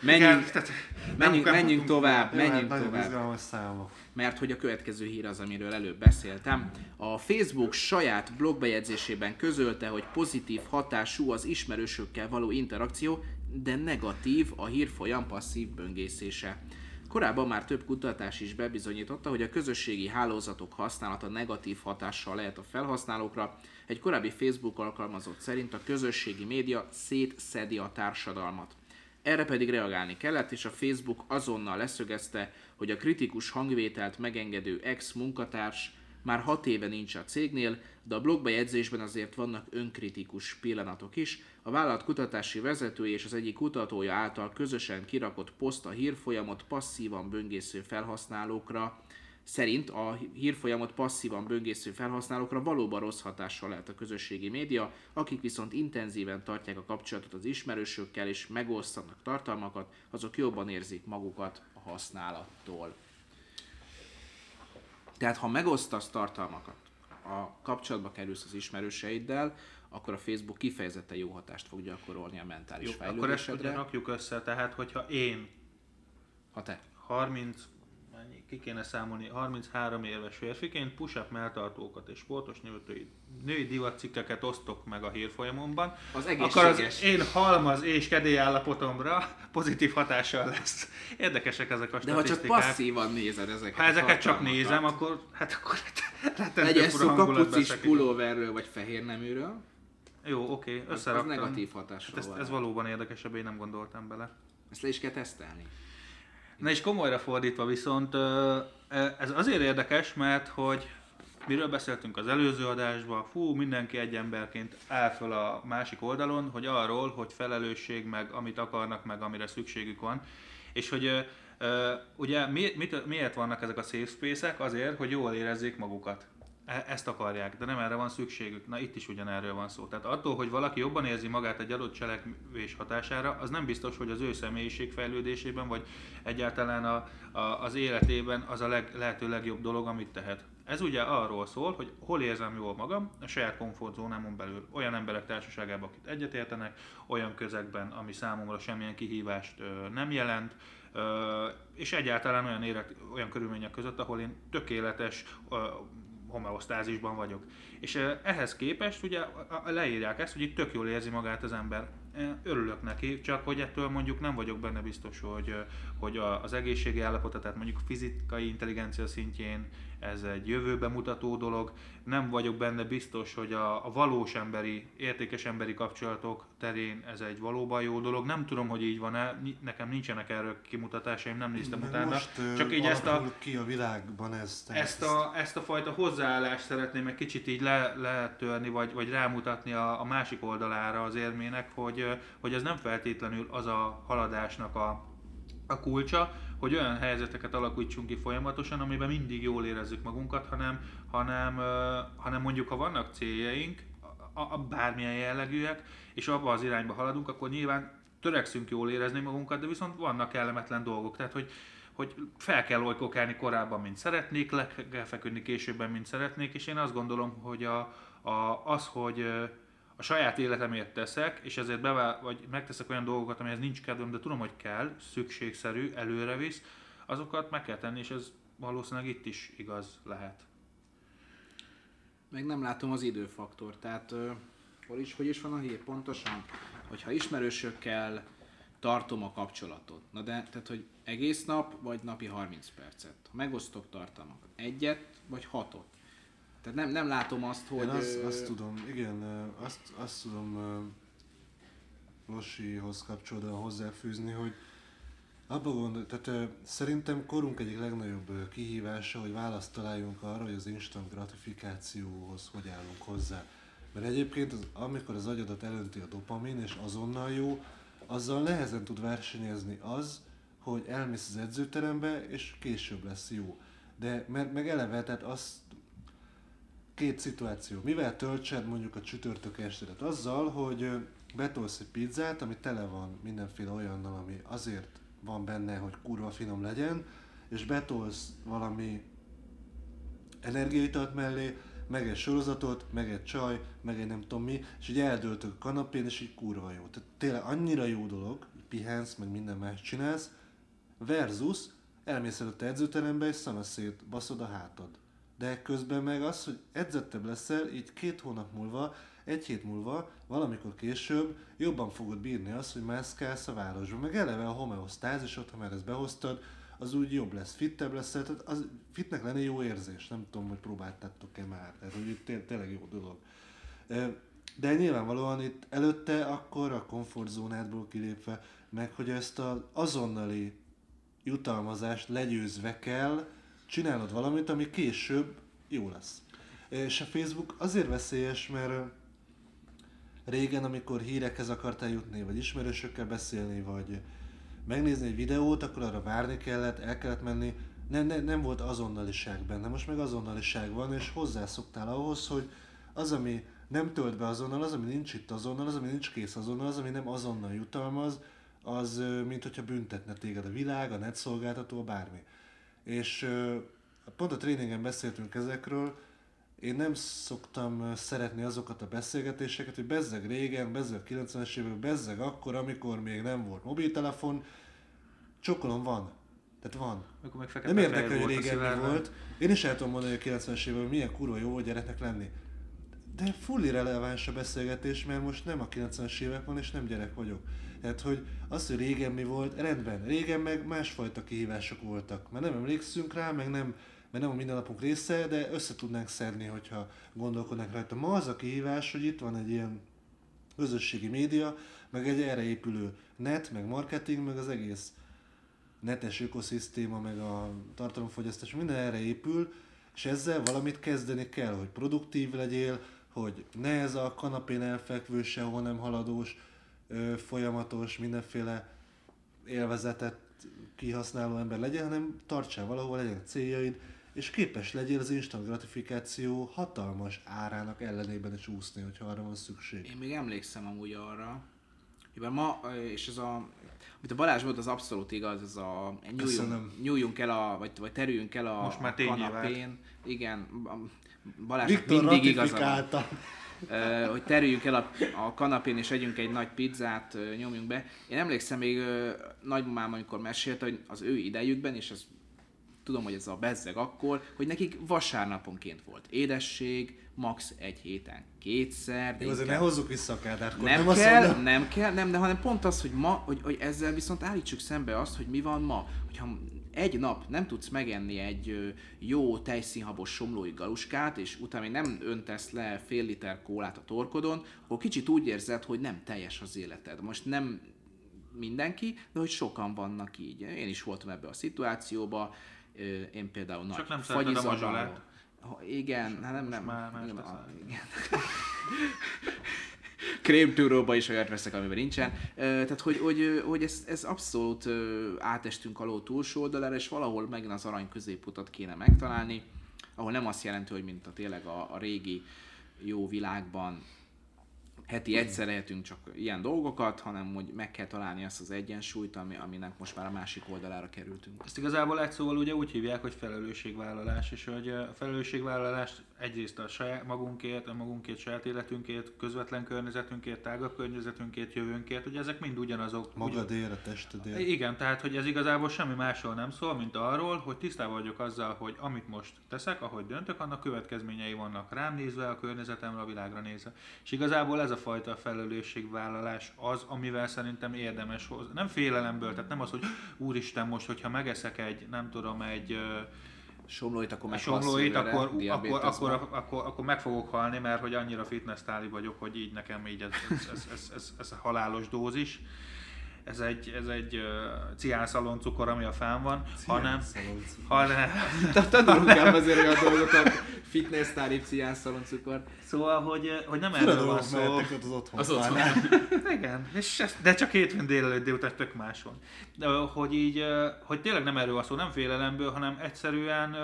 Menjünk, Igen, tehát menjünk, menjünk tovább, menjünk tovább. számok. mert hogy a következő hír az, amiről előbb beszéltem. A Facebook saját blogbejegyzésében közölte, hogy pozitív hatású az ismerősökkel való interakció, de negatív a hírfolyam passzív böngészése. Korábban már több kutatás is bebizonyította, hogy a közösségi hálózatok használata negatív hatással lehet a felhasználókra. Egy korábbi Facebook alkalmazott szerint a közösségi média szétszedi a társadalmat. Erre pedig reagálni kellett, és a Facebook azonnal leszögezte, hogy a kritikus hangvételt megengedő ex-munkatárs már hat éve nincs a cégnél, de a blogbejegyzésben azért vannak önkritikus pillanatok is. A vállalat kutatási vezetője és az egyik kutatója által közösen kirakott poszt a hírfolyamot passzívan böngésző felhasználókra szerint a hírfolyamot passzívan böngésző felhasználókra valóban rossz hatással lehet a közösségi média, akik viszont intenzíven tartják a kapcsolatot az ismerősökkel és megosztanak tartalmakat, azok jobban érzik magukat a használattól. Tehát ha megosztasz tartalmakat, a kapcsolatba kerülsz az ismerőseiddel, akkor a Facebook kifejezetten jó hatást fog gyakorolni a mentális Jó, akkor ezt fejlődésedre. rakjuk össze, tehát hogyha én Ha te 30, mennyi, ki kéne számolni, 33 éves férfiként push-up melltartókat és sportos női, női divatcikkeket osztok meg a hírfolyamomban, Az akkor az egészséges. én halmaz és kedély állapotomra pozitív hatással lesz. Érdekesek ezek a De ha csak statisztikák. passzívan nézed ezeket ha ezeket csak nézem, akkor hát akkor rettentő legyen szó kapucis pulóverről vagy fehér neműről, Jó, oké, az összeraktam. negatív hatással Hát ez, ez valóban érdekesebb, én nem gondoltam bele. Ezt le is kell tesztelni. Na és komolyra fordítva viszont ö, ez azért érdekes, mert hogy miről beszéltünk az előző adásban, fú, mindenki egy emberként áll föl a másik oldalon, hogy arról, hogy felelősség, meg amit akarnak, meg amire szükségük van, és hogy ugye mi, mit, miért vannak ezek a safe space-ek? Azért, hogy jól érezzék magukat. E- Ezt akarják, de nem erre van szükségük. Na itt is ugyanerről van szó. Tehát attól, hogy valaki jobban érzi magát egy adott cselekvés hatására, az nem biztos, hogy az ő személyiség fejlődésében, vagy egyáltalán a, a, az életében az a leg, lehető legjobb dolog, amit tehet. Ez ugye arról szól, hogy hol érzem jól magam, a saját komfortzónámon belül. Olyan emberek társaságában, akik egyetértenek, olyan közegben, ami számomra semmilyen kihívást ö, nem jelent, ö, és egyáltalán olyan, élet, olyan körülmények között, ahol én tökéletes ö, homeosztázisban vagyok. És eh, ehhez képest ugye leírják ezt, hogy itt tök jól érzi magát az ember. Örülök neki, csak hogy ettől mondjuk nem vagyok benne biztos, hogy, hogy az egészségi állapota, tehát mondjuk fizikai intelligencia szintjén ez egy jövőbe mutató dolog. Nem vagyok benne biztos, hogy a, a valós emberi, értékes emberi kapcsolatok terén ez egy valóban jó dolog. Nem tudom, hogy így van-e, nekem nincsenek erről kimutatásaim, nem néztem Meg utána. most Csak így ezt a, ki a világban ez. tehát ezt a, ezt a fajta hozzáállást szeretném egy kicsit így le, letörni, vagy, vagy rámutatni a, a másik oldalára az érmének, hogy, hogy ez nem feltétlenül az a haladásnak a, a kulcsa, hogy olyan helyzeteket alakítsunk ki folyamatosan, amiben mindig jól érezzük magunkat, hanem, hanem, hanem mondjuk, ha vannak céljaink, a, a bármilyen jellegűek, és abba az irányba haladunk, akkor nyilván törekszünk jól érezni magunkat, de viszont vannak kellemetlen dolgok. Tehát, hogy, hogy fel kell olykokálni korábban, mint szeretnék, le kell feküdni későbben, mint szeretnék, és én azt gondolom, hogy a, a, az, hogy saját életemért teszek, és ezért bevá- vagy megteszek olyan dolgokat, amihez nincs kedvem, de tudom, hogy kell, szükségszerű, előre visz, azokat meg kell tenni, és ez valószínűleg itt is igaz lehet. Meg nem látom az időfaktor, tehát ö, hol is, hogy is van a hír pontosan? Hogyha ismerősökkel tartom a kapcsolatot, na de, tehát hogy egész nap, vagy napi 30 percet, ha megosztok tartalmakat, egyet, vagy hatot. Tehát nem, nem látom azt, hogy... Én azt, ö, azt tudom, igen, azt, azt tudom Losihoz kapcsolódóan hozzáfűzni, hogy abba gondol, tehát szerintem korunk egyik legnagyobb kihívása, hogy választ találjunk arra, hogy az instant gratifikációhoz hogy állunk hozzá. Mert egyébként az, amikor az agyadat elönti a dopamin, és azonnal jó, azzal nehezen tud versenyezni az, hogy elmész az edzőterembe, és később lesz jó. De mert meg eleve, tehát azt két szituáció. Mivel töltsed mondjuk a csütörtök estedet? Azzal, hogy betolsz egy pizzát, ami tele van mindenféle olyannal, ami azért van benne, hogy kurva finom legyen, és betolsz valami energiaitalt mellé, meg egy sorozatot, meg egy csaj, meg egy nem tudom mi, és így eldöltök a kanapén, és így kurva jó. Tehát tényleg annyira jó dolog, pihensz, meg minden más csinálsz, versus elmész előtt edzőterembe, és szanaszét baszod a hátad. De közben meg az, hogy edzettebb leszel, így két hónap múlva, egy hét múlva, valamikor később jobban fogod bírni azt, hogy mászkálsz a városban. Meg eleve a homeosztázisot, ha már ezt behoztad, az úgy jobb lesz, fittebb lesz, tehát az fitnek lenni jó érzés, nem tudom, hogy próbáltátok-e már, tehát hogy té- tényleg jó dolog. De nyilvánvalóan itt előtte akkor a komfortzónádból kilépve, meg hogy ezt az azonnali jutalmazást legyőzve kell csinálnod valamit, ami később jó lesz. És a Facebook azért veszélyes, mert régen, amikor hírekhez akartál jutni, vagy ismerősökkel beszélni, vagy megnézni egy videót, akkor arra várni kellett, el kellett menni, nem, nem, nem volt azonnaliság benne, most meg azonnaliság van, és hozzászoktál ahhoz, hogy az, ami nem tölt be azonnal, az, ami nincs itt azonnal, az, ami nincs kész azonnal, az, ami nem azonnal jutalmaz, az, mint hogyha büntetne téged a világ, a net szolgáltató, bármi. És pont a tréningen beszéltünk ezekről, én nem szoktam szeretni azokat a beszélgetéseket, hogy bezzeg régen, bezzeg 90-es években, bezzeg akkor, amikor még nem volt mobiltelefon, csokolom van. Tehát van. nem érdekel, hogy régen mi volt. Én is el tudom mondani, hogy a 90-es években milyen kurva jó gyereknek lenni. De fully releváns a beszélgetés, mert most nem a 90-es évek van, és nem gyerek vagyok. Tehát, hogy az, hogy régen mi volt, rendben. Régen meg másfajta kihívások voltak. Mert nem emlékszünk rá, meg nem, mert nem a mindennapunk része, de össze tudnánk szedni, hogyha gondolkodnánk rajta. Ma az a kihívás, hogy itt van egy ilyen közösségi média, meg egy erre épülő net, meg marketing, meg az egész netes ökoszisztéma, meg a tartalomfogyasztás, minden erre épül, és ezzel valamit kezdeni kell, hogy produktív legyél, hogy ne ez a kanapén elfekvő, sehol nem haladós, folyamatos, mindenféle élvezetet kihasználó ember legyen, hanem tartsál valahol, legyen céljaid, és képes legyél az instant gratifikáció hatalmas árának ellenében is úszni, hogyha arra van szükség. Én még emlékszem amúgy arra, mivel ma, és ez a, amit a Balázs volt, az abszolút igaz, ez a nyúljunk, nyúljunk el a, vagy, vagy terüljünk el a, Most már a kanapén. Igen, Balázs Viktor mindig igaza hogy terüljünk el a, a kanapén és együnk egy nagy pizzát, nyomjunk be. Én emlékszem még nagymamám, amikor mesélte, hogy az ő idejükben, és ez tudom, hogy ez a bezzeg akkor, hogy nekik vasárnaponként volt édesség, max. egy héten kétszer. De Jó, azért ne hozzuk vissza a kádárkor. Nem, nem kell, mondja... nem kell, nem, de hanem pont az, hogy ma, hogy, hogy ezzel viszont állítsuk szembe azt, hogy mi van ma. Hogyha egy nap nem tudsz megenni egy jó tejszínhabos somlói galuskát, és utána nem öntesz le fél liter kólát a torkodon, akkor kicsit úgy érzed, hogy nem teljes az életed. Most nem mindenki, de hogy sokan vannak így. Én is voltam ebbe a szituációba, én például Csak nagy nem a mazsolát. Igen, hát nem, nem. Már, már a, igen. krémtúróba is olyat veszek, amiben nincsen. Tehát, hogy, hogy, hogy ez, ez abszolút átestünk alól túlsó oldalára, és valahol megint az arany középutat kéne megtalálni, ahol nem azt jelenti, hogy mint a tényleg a, a régi jó világban heti egyszer lehetünk csak ilyen dolgokat, hanem hogy meg kell találni azt az egyensúlyt, ami, aminek most már a másik oldalára kerültünk. Ezt igazából egy szóval ugye úgy hívják, hogy felelősségvállalás, és hogy a felelősségvállalást egyrészt a saját magunkért, a magunkért, saját életünkért, közvetlen környezetünkért, tágabb környezetünkért, jövőnkért, ugye ezek mind ugyanazok. Magadért, a testedért. Igen, tehát hogy ez igazából semmi másról nem szól, mint arról, hogy tisztában vagyok azzal, hogy amit most teszek, ahogy döntök, annak következményei vannak rám nézve, a környezetemre, a világra nézve. És igazából ez a fajta felelősségvállalás az, amivel szerintem érdemes hozni. Nem félelemből, tehát nem az, hogy úristen most, hogyha megeszek egy, nem tudom, egy somlóit, akkor meg somlóit, akkor, akkor, akkor, akkor, akkor, meg fogok halni, mert hogy annyira fitness táli vagyok, hogy így nekem így ez, ez, ez, ez, ez, ez a halálos dózis ez egy, ez egy uh, cián szaloncukor, ami a fán van, cián hanem, hanem tanulunk el azért olyan dolgokat, fitness tári cián szaloncukor. Szóval, hogy, hogy nem erről van szó. az otthon. Az otthon. Igen, és de csak hétfőn délelőtt délután tök máson. De, hogy így, hogy tényleg nem erről van szó, nem félelemből, hanem egyszerűen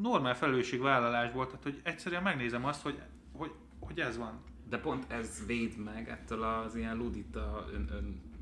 normál felelősségvállalásból, tehát hogy egyszerűen megnézem azt, hogy, hogy, hogy ez van. De pont ez véd meg ettől az ilyen ludita ön, ön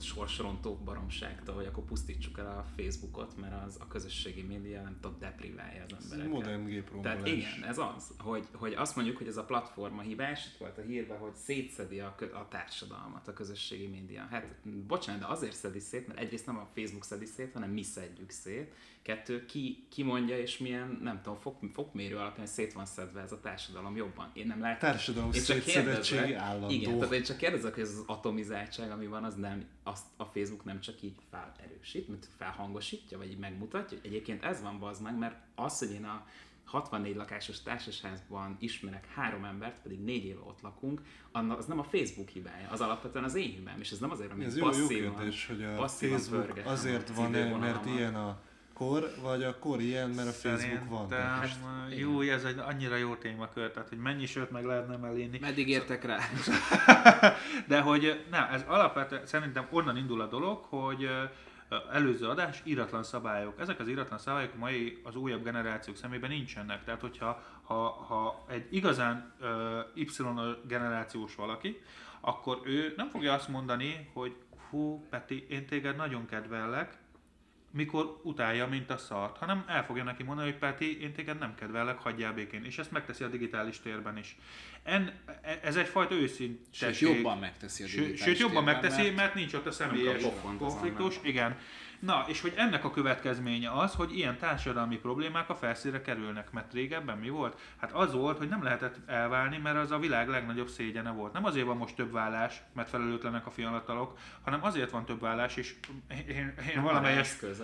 sorsrontó baromságtól, hogy akkor pusztítsuk el a Facebookot, mert az a közösségi média nem tudom, depriválja az embereket. Modern géprombolás. Tehát igen, ez az, hogy, hogy azt mondjuk, hogy ez a platforma hibás, itt volt a hírben, hogy szétszedi a, a társadalmat a közösségi média. Hát bocsánat, de azért szedi szét, mert egyrészt nem a Facebook szedi szét, hanem mi szedjük szét. Kettő, ki, ki mondja és milyen, nem tudom, fok, fokmérő alapján szét van szedve ez a társadalom jobban. Én nem látom. Társadalom szétszedetségi állandó. Igen, tehát én csak kérdezek, hogy ez az atomizáltság, ami van, az nem azt a Facebook nem csak így felerősít, mint felhangosítja, vagy így megmutatja, hogy egyébként ez van bazd meg, mert az, hogy én a 64 lakásos társasházban ismerek három embert, pedig négy éve ott lakunk, az nem a Facebook hibája, az alapvetően az én hibám, és ez nem azért, amit Ez jó, jó passzívan, kérdés, hogy a passzívan Facebook azért van -e, mert ilyen a kor, vagy a kor ilyen, mert a Facebook van. Szerintem, Tehát jó, ez egy annyira jó témakör, tehát hogy mennyi sőt meg lehetne mellélni. Meddig értek rá? De hogy nem, ez alapvetően szerintem onnan indul a dolog, hogy ö, előző adás, íratlan szabályok. Ezek az íratlan szabályok a mai, az újabb generációk szemében nincsenek. Tehát, hogyha ha, ha egy igazán ö, Y generációs valaki, akkor ő nem fogja azt mondani, hogy hú, Peti, én téged nagyon kedvellek, mikor utálja, mint a szart, hanem el fogja neki mondani, hogy Peti, én téged nem kedvellek, hagyjál békén. És ezt megteszi a digitális térben is. En, e- ez egyfajta őszinteség. Sőt, jobban megteszi a digitális sőt jobban térben, megteszi, mert... mert nincs ott a személyes konfliktus. Igen. Na, és hogy ennek a következménye az, hogy ilyen társadalmi problémák a felszínre kerülnek, mert régebben mi volt? Hát az volt, hogy nem lehetett elválni, mert az a világ legnagyobb szégyene volt. Nem azért van most több vállás, mert felelőtlenek a fiatalok, hanem azért van több vállás, és én, én, én valamelyes eszköz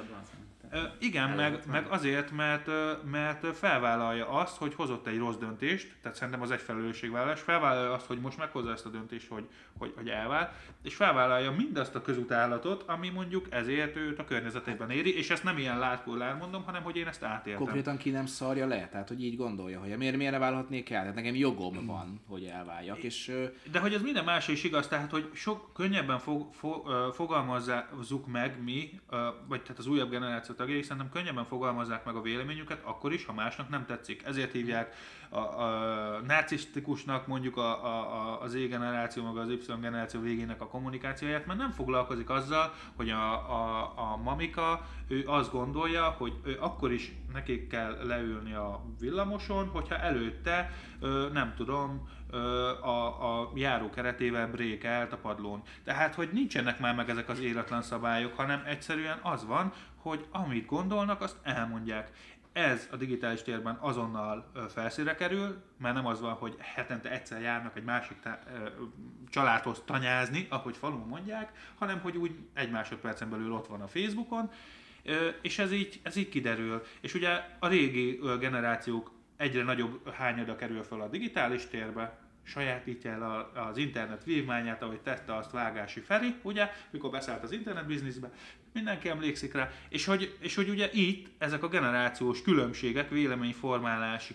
Igen, meg, meg azért, mert, mert felvállalja azt, hogy hozott egy rossz döntést, tehát szerintem az egy felelősségvállalás, felvállalja azt, hogy most meghozza ezt a döntést, hogy, hogy, hogy elvál, és felvállalja mindazt a közutálatot, ami mondjuk ezért őt a környezetében éri, és ezt nem ilyen látkor mondom, hanem hogy én ezt átéltem. konkrétan ki nem szarja le, tehát hogy így gondolja, hogy miért miért válhatnék el, tehát nekem jogom van, hogy elváljak, és De hogy ez minden más is igaz, tehát hogy sok könnyebben fog, fo, ö, fogalmazzuk meg mi, vagy tehát az újabb generáció tagjai szerintem könnyebben fogalmazzák meg a véleményüket, akkor is, ha másnak nem tetszik. Ezért hívják a, a narcisztikusnak mondjuk a, a, a, az E generáció, meg az Y generáció végének a kommunikációját, mert nem foglalkozik azzal, hogy a, a, a mamika, ő azt gondolja, hogy ő akkor is nekik kell leülni a villamoson, hogyha előtte, ö, nem tudom, a, a járó keretével brékelt a padlón. Tehát, hogy nincsenek már meg ezek az életlen szabályok, hanem egyszerűen az van, hogy amit gondolnak, azt elmondják. Ez a digitális térben azonnal ö, felszínre kerül, mert nem az van, hogy hetente egyszer járnak egy másik tá- családhoz tanyázni, ahogy falun mondják, hanem hogy úgy egy másodpercen belül ott van a Facebookon, és ez így, ez így kiderül. És ugye a régi generációk egyre nagyobb hányada kerül fel a digitális térbe, sajátítja el az internet vívmányát, ahogy tette azt Vágási Feri, ugye, mikor beszállt az internet bizniszbe, mindenki emlékszik rá, és hogy, és hogy ugye itt ezek a generációs különbségek, véleményformálási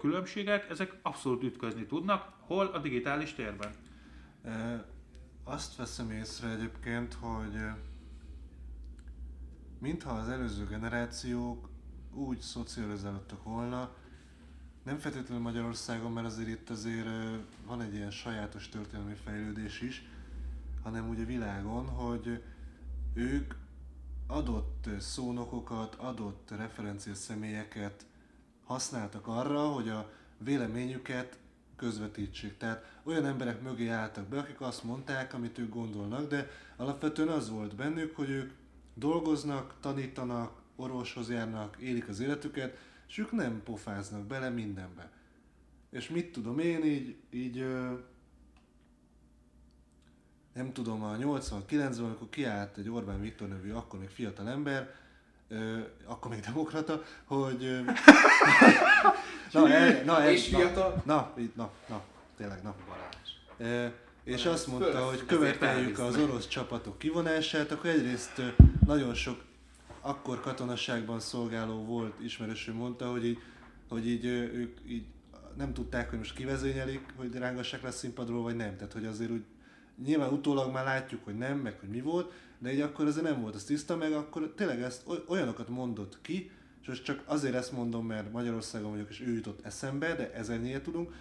különbségek, ezek abszolút ütközni tudnak, hol a digitális térben. Azt veszem észre egyébként, hogy mintha az előző generációk úgy szocializálódtak volna, nem feltétlenül Magyarországon, mert azért itt azért van egy ilyen sajátos történelmi fejlődés is, hanem úgy a világon, hogy ők adott szónokokat, adott referencia személyeket használtak arra, hogy a véleményüket közvetítsék. Tehát olyan emberek mögé álltak be, akik azt mondták, amit ők gondolnak, de alapvetően az volt bennük, hogy ők dolgoznak, tanítanak, orvoshoz járnak, élik az életüket, és ők nem pofáznak bele mindenbe. És mit tudom én, így, így nem tudom, a 89-ben, amikor kiállt egy Orbán Viktor nevű, akkor még fiatal ember, ö, akkor még demokrata, hogy... Ö, na, el, na, el, És fiatal. Na, na, na, na, tényleg, na. Ö, és azt mondta, föl- hogy követeljük az orosz csapatok kivonását, akkor egyrészt nagyon sok akkor katonaságban szolgáló volt ismerőső mondta, hogy így, hogy így ők így nem tudták, hogy most kivezényelik, hogy rángassák le színpadról, vagy nem. Tehát, hogy azért úgy nyilván utólag már látjuk, hogy nem, meg hogy mi volt, de így akkor azért nem volt az tiszta, meg akkor tényleg ezt oly- olyanokat mondott ki, és most csak azért ezt mondom, mert Magyarországon vagyok, és ő jutott eszembe, de ezernyire tudunk,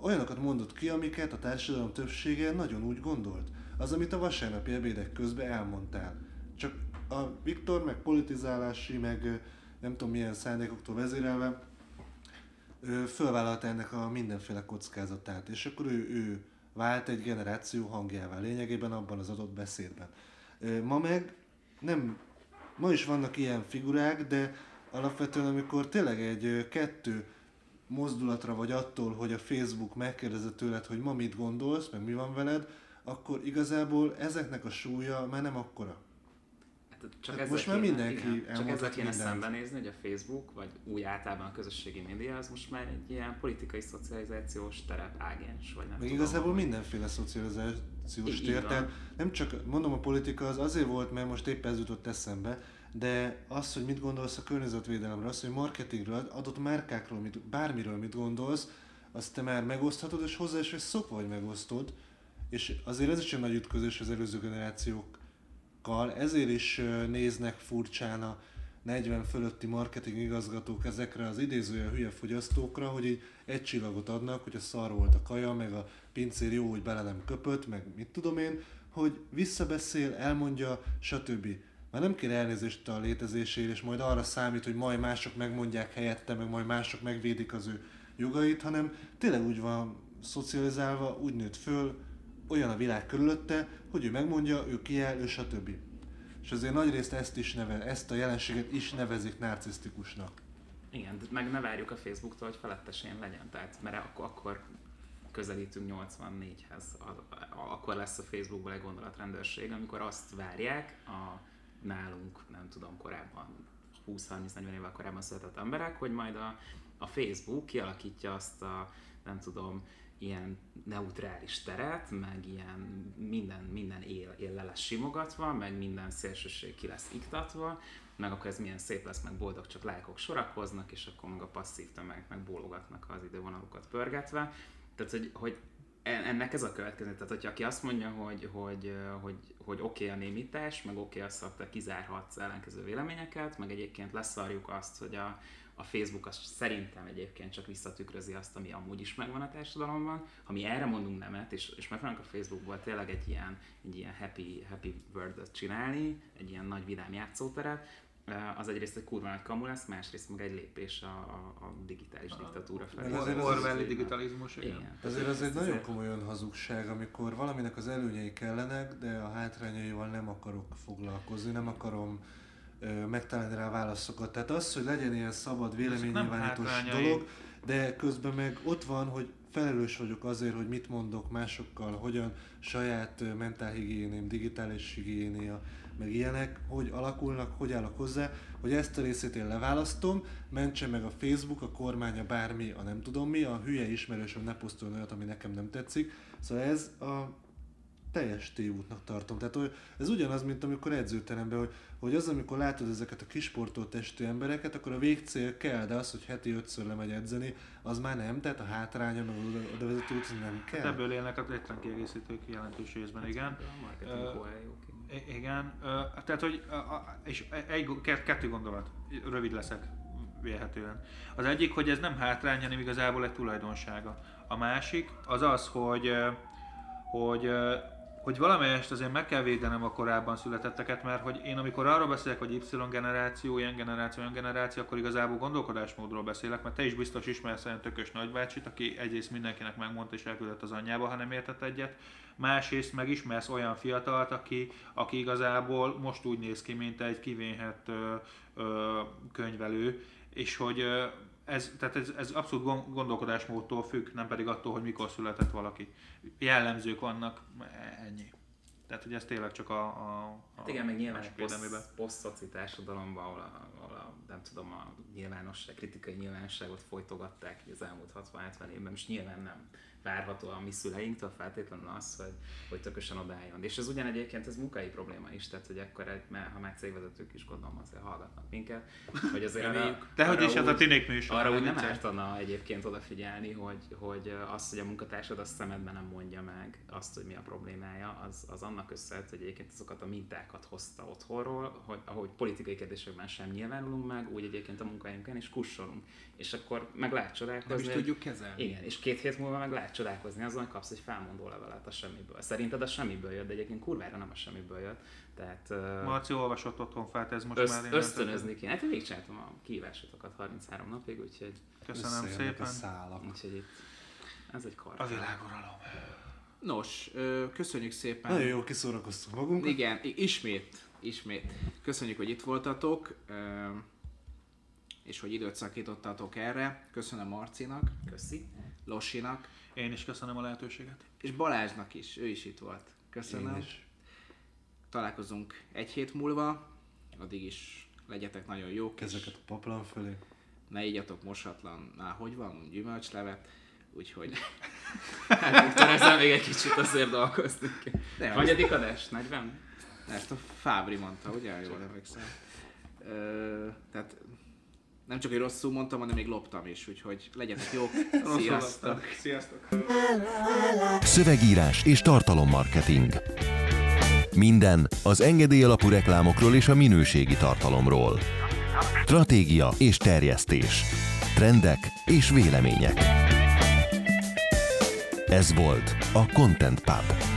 olyanokat mondott ki, amiket a társadalom többsége nagyon úgy gondolt. Az, amit a vasárnapi ebédek közben elmondtál. Csak a Viktor, meg politizálási, meg nem tudom milyen szándékoktól vezérelve, fölvállalta ennek a mindenféle kockázatát, és akkor ő, ő vált egy generáció hangjává lényegében abban az adott beszédben. Ma meg nem, ma is vannak ilyen figurák, de alapvetően amikor tényleg egy kettő mozdulatra vagy attól, hogy a Facebook megkérdezze tőled, hogy ma mit gondolsz, meg mi van veled, akkor igazából ezeknek a súlya már nem akkora. Csak Hát most már kéne, mindenki igen, csak ezzel kéne mindent. szembenézni, hogy a Facebook, vagy úgy általában a közösségi média, az most már egy ilyen politikai szocializációs terep, ágens, vagy nem Meg tudom, igazából valami. mindenféle szocializációs tér, tehát nem csak, mondom a politika az azért volt, mert most éppen ez jutott eszembe, de az, hogy mit gondolsz a környezetvédelemről, az, hogy marketingről, adott márkákról, mit, bármiről mit gondolsz, azt te már megoszthatod, és hozzá is vagy szokva, hogy megosztod, és azért ez is egy nagy ütközés az előző generációkkal, ezért is néznek furcsán a 40 fölötti marketing igazgatók ezekre az idézője hülye fogyasztókra, hogy így egy csillagot adnak, hogy a szar volt a kaja, meg a pincér jó, hogy bele nem köpött, meg mit tudom én, hogy visszabeszél, elmondja, stb. Már nem kér elnézést a létezésért, és majd arra számít, hogy majd mások megmondják helyette, meg majd mások megvédik az ő jogait, hanem tényleg úgy van szocializálva, úgy nőtt föl, olyan a világ körülötte, hogy ő megmondja, ő kiáll, ő stb. És azért nagyrészt ezt is neve, ezt a jelenséget is nevezik narcisztikusnak. Igen, de meg ne várjuk a Facebooktól, hogy felettesén legyen, tehát mert akkor, akkor közelítünk 84-hez, A- a- akkor lesz a Facebookból egy gondolatrendőrség, amikor azt várják a nálunk, nem tudom, korábban 20-30-40 évvel korábban született emberek, hogy majd a, a Facebook kialakítja azt a, nem tudom, ilyen neutrális teret, meg ilyen minden, minden él, él le lesz simogatva, meg minden szélsőség ki lesz iktatva, meg akkor ez milyen szép lesz, meg boldog, csak lájkok sorakoznak, és akkor meg a passzív tömegek meg bólogatnak az idővonalukat pörgetve. Tehát, hogy, hogy en- ennek ez a következő. Tehát, hogyha aki azt mondja, hogy, hogy, hogy, hogy oké okay a némítás, meg oké okay az, hogy te kizárhatsz ellenkező véleményeket, meg egyébként leszarjuk azt, hogy a, a Facebook az szerintem egyébként csak visszatükrözi azt, ami amúgy is megvan a társadalomban. Ha mi erre mondunk nemet, és, és megpróbálunk a Facebookból tényleg egy ilyen, egy ilyen happy, happy world csinálni, egy ilyen nagy vidám játszóteret, eh, az egyrészt egy kurva nagy kamu lesz, másrészt meg egy lépés a, a, a digitális diktatúra felé. Azért az- Orwelli digitalizmus, igen. Igen. Ezért az egy nagyon komolyan hazugság, amikor valaminek az előnyei kellenek, de a hátrányaival nem akarok foglalkozni, nem akarom megtalálni rá válaszokat. Tehát az, hogy legyen ilyen szabad véleménynyilvánítós dolog, de közben meg ott van, hogy felelős vagyok azért, hogy mit mondok másokkal, hogyan saját mentálhigiéném, digitális higiénia, meg ilyenek, hogy alakulnak, hogy állok hozzá, hogy ezt a részét én leválasztom, mentse meg a Facebook, a kormánya, bármi, a nem tudom mi, a hülye ismerősöm ne posztoljon olyat, ami nekem nem tetszik. Szóval ez a teljes tévútnak tartom. Tehát hogy ez ugyanaz, mint amikor edzőteremben, hogy, hogy az, amikor látod ezeket a kisportolt testű embereket, akkor a végcél kell, de az, hogy heti ötször lemegy edzeni, az már nem, tehát a hátránya, meg oda, oda vezető út, nem kell. Hát ebből élnek a tétlen kiegészítők jelentős részben, igen. A marketing Ö, uh, jók. I- Igen, ö, tehát hogy, és egy, ke- kettő gondolat, rövid leszek vélhetően. Az egyik, hogy ez nem hátrány, hanem igazából egy tulajdonsága. A másik az az, hogy, hogy, hogy valamelyest azért meg kell védenem a korábban születetteket, mert hogy én amikor arról beszélek, hogy Y generáció, ilyen generáció, olyan generáció, akkor igazából gondolkodásmódról beszélek, mert te is biztos ismersz olyan tökös nagybácsit, aki egyrészt mindenkinek megmondta és elküldött az anyjába, ha nem értett egyet, másrészt megismersz olyan fiatalt, aki, aki igazából most úgy néz ki, mint egy kivénhet ö, ö, könyvelő, és hogy ö, ez, tehát ez, ez abszolút gon- gondolkodásmódtól függ, nem pedig attól, hogy mikor született valaki. Jellemzők vannak, ennyi. Tehát, hogy ez tényleg csak a, a, a Hát igen, meg nyilván posztszoci társadalomban, ahol a, ahol a, nem tudom, a nyilvánosság, kritikai nyilvánosságot folytogatták az elmúlt 60-70 évben, és nyilván nem várható a mi szüleinktől feltétlenül az, hogy, hogy tökösen odálljon. És ez ugyan egyébként ez munkai probléma is, tehát hogy akkor egy, mert ha már cégvezetők is gondolom azért hallgatnak minket, hogy azért arra, De hogy arra is ez a úgy- tinék műsor. arra úgy nem nem ártana egyébként odafigyelni, hogy, hogy az, hogy a munkatársad a szemedben nem mondja meg azt, hogy mi a problémája, az, az annak köszönhet, hogy egyébként azokat a mintákat hozta otthonról, hogy ahogy politikai kérdésekben sem nyilvánulunk meg, úgy egyébként a munkahelyünkön is kussolunk. És akkor meg lehet Nem csodálkozni. is hogy- tudjuk kezelni. igen, és két hét múlva meg lehet csodálkozni azon, hogy kapsz egy felmondó levelet a semmiből. Szerinted a semmiből jött, de egyébként kurvára nem a semmiből jött. Tehát uh, Marci olvasott otthon fát, ez most össz, már én ösztönözni kéne. Hát én végigcsináltam a kihívásotokat 33 napig, úgyhogy, Köszönöm szépen. A szálak. úgyhogy itt ez egy kar. A világuralom. Nos, köszönjük szépen. Nagyon jól kiszórakoztunk magunkat. Igen, ismét, ismét. Köszönjük, hogy itt voltatok, és hogy időt szakítottatok erre. Köszönöm Marcinak, Köszi. Losinak, Én is köszönöm a lehetőséget. és Balázsnak is, ő is itt volt. Köszönöm. Én is. Találkozunk egy hét múlva. Addig is legyetek nagyon jók. és Kezeket a paplan fölé. Ne igyatok mosatlan, már hogy van, gyümölcslevet. Úgyhogy... Hát Viktor, ezzel még egy kicsit azért dolgozni kell. De, Hanyadik adás? 40? Ezt a Fábri mondta, ugye? Jól emlékszem. Ö, tehát nem csak, hogy rosszul mondtam, hanem még loptam is, úgyhogy legyetek jók. Sziasztok! Sziasztok! Szövegírás és tartalommarketing. Minden az engedély alapú reklámokról és a minőségi tartalomról. Stratégia és terjesztés. Trendek és vélemények. Ez volt a Content Pub.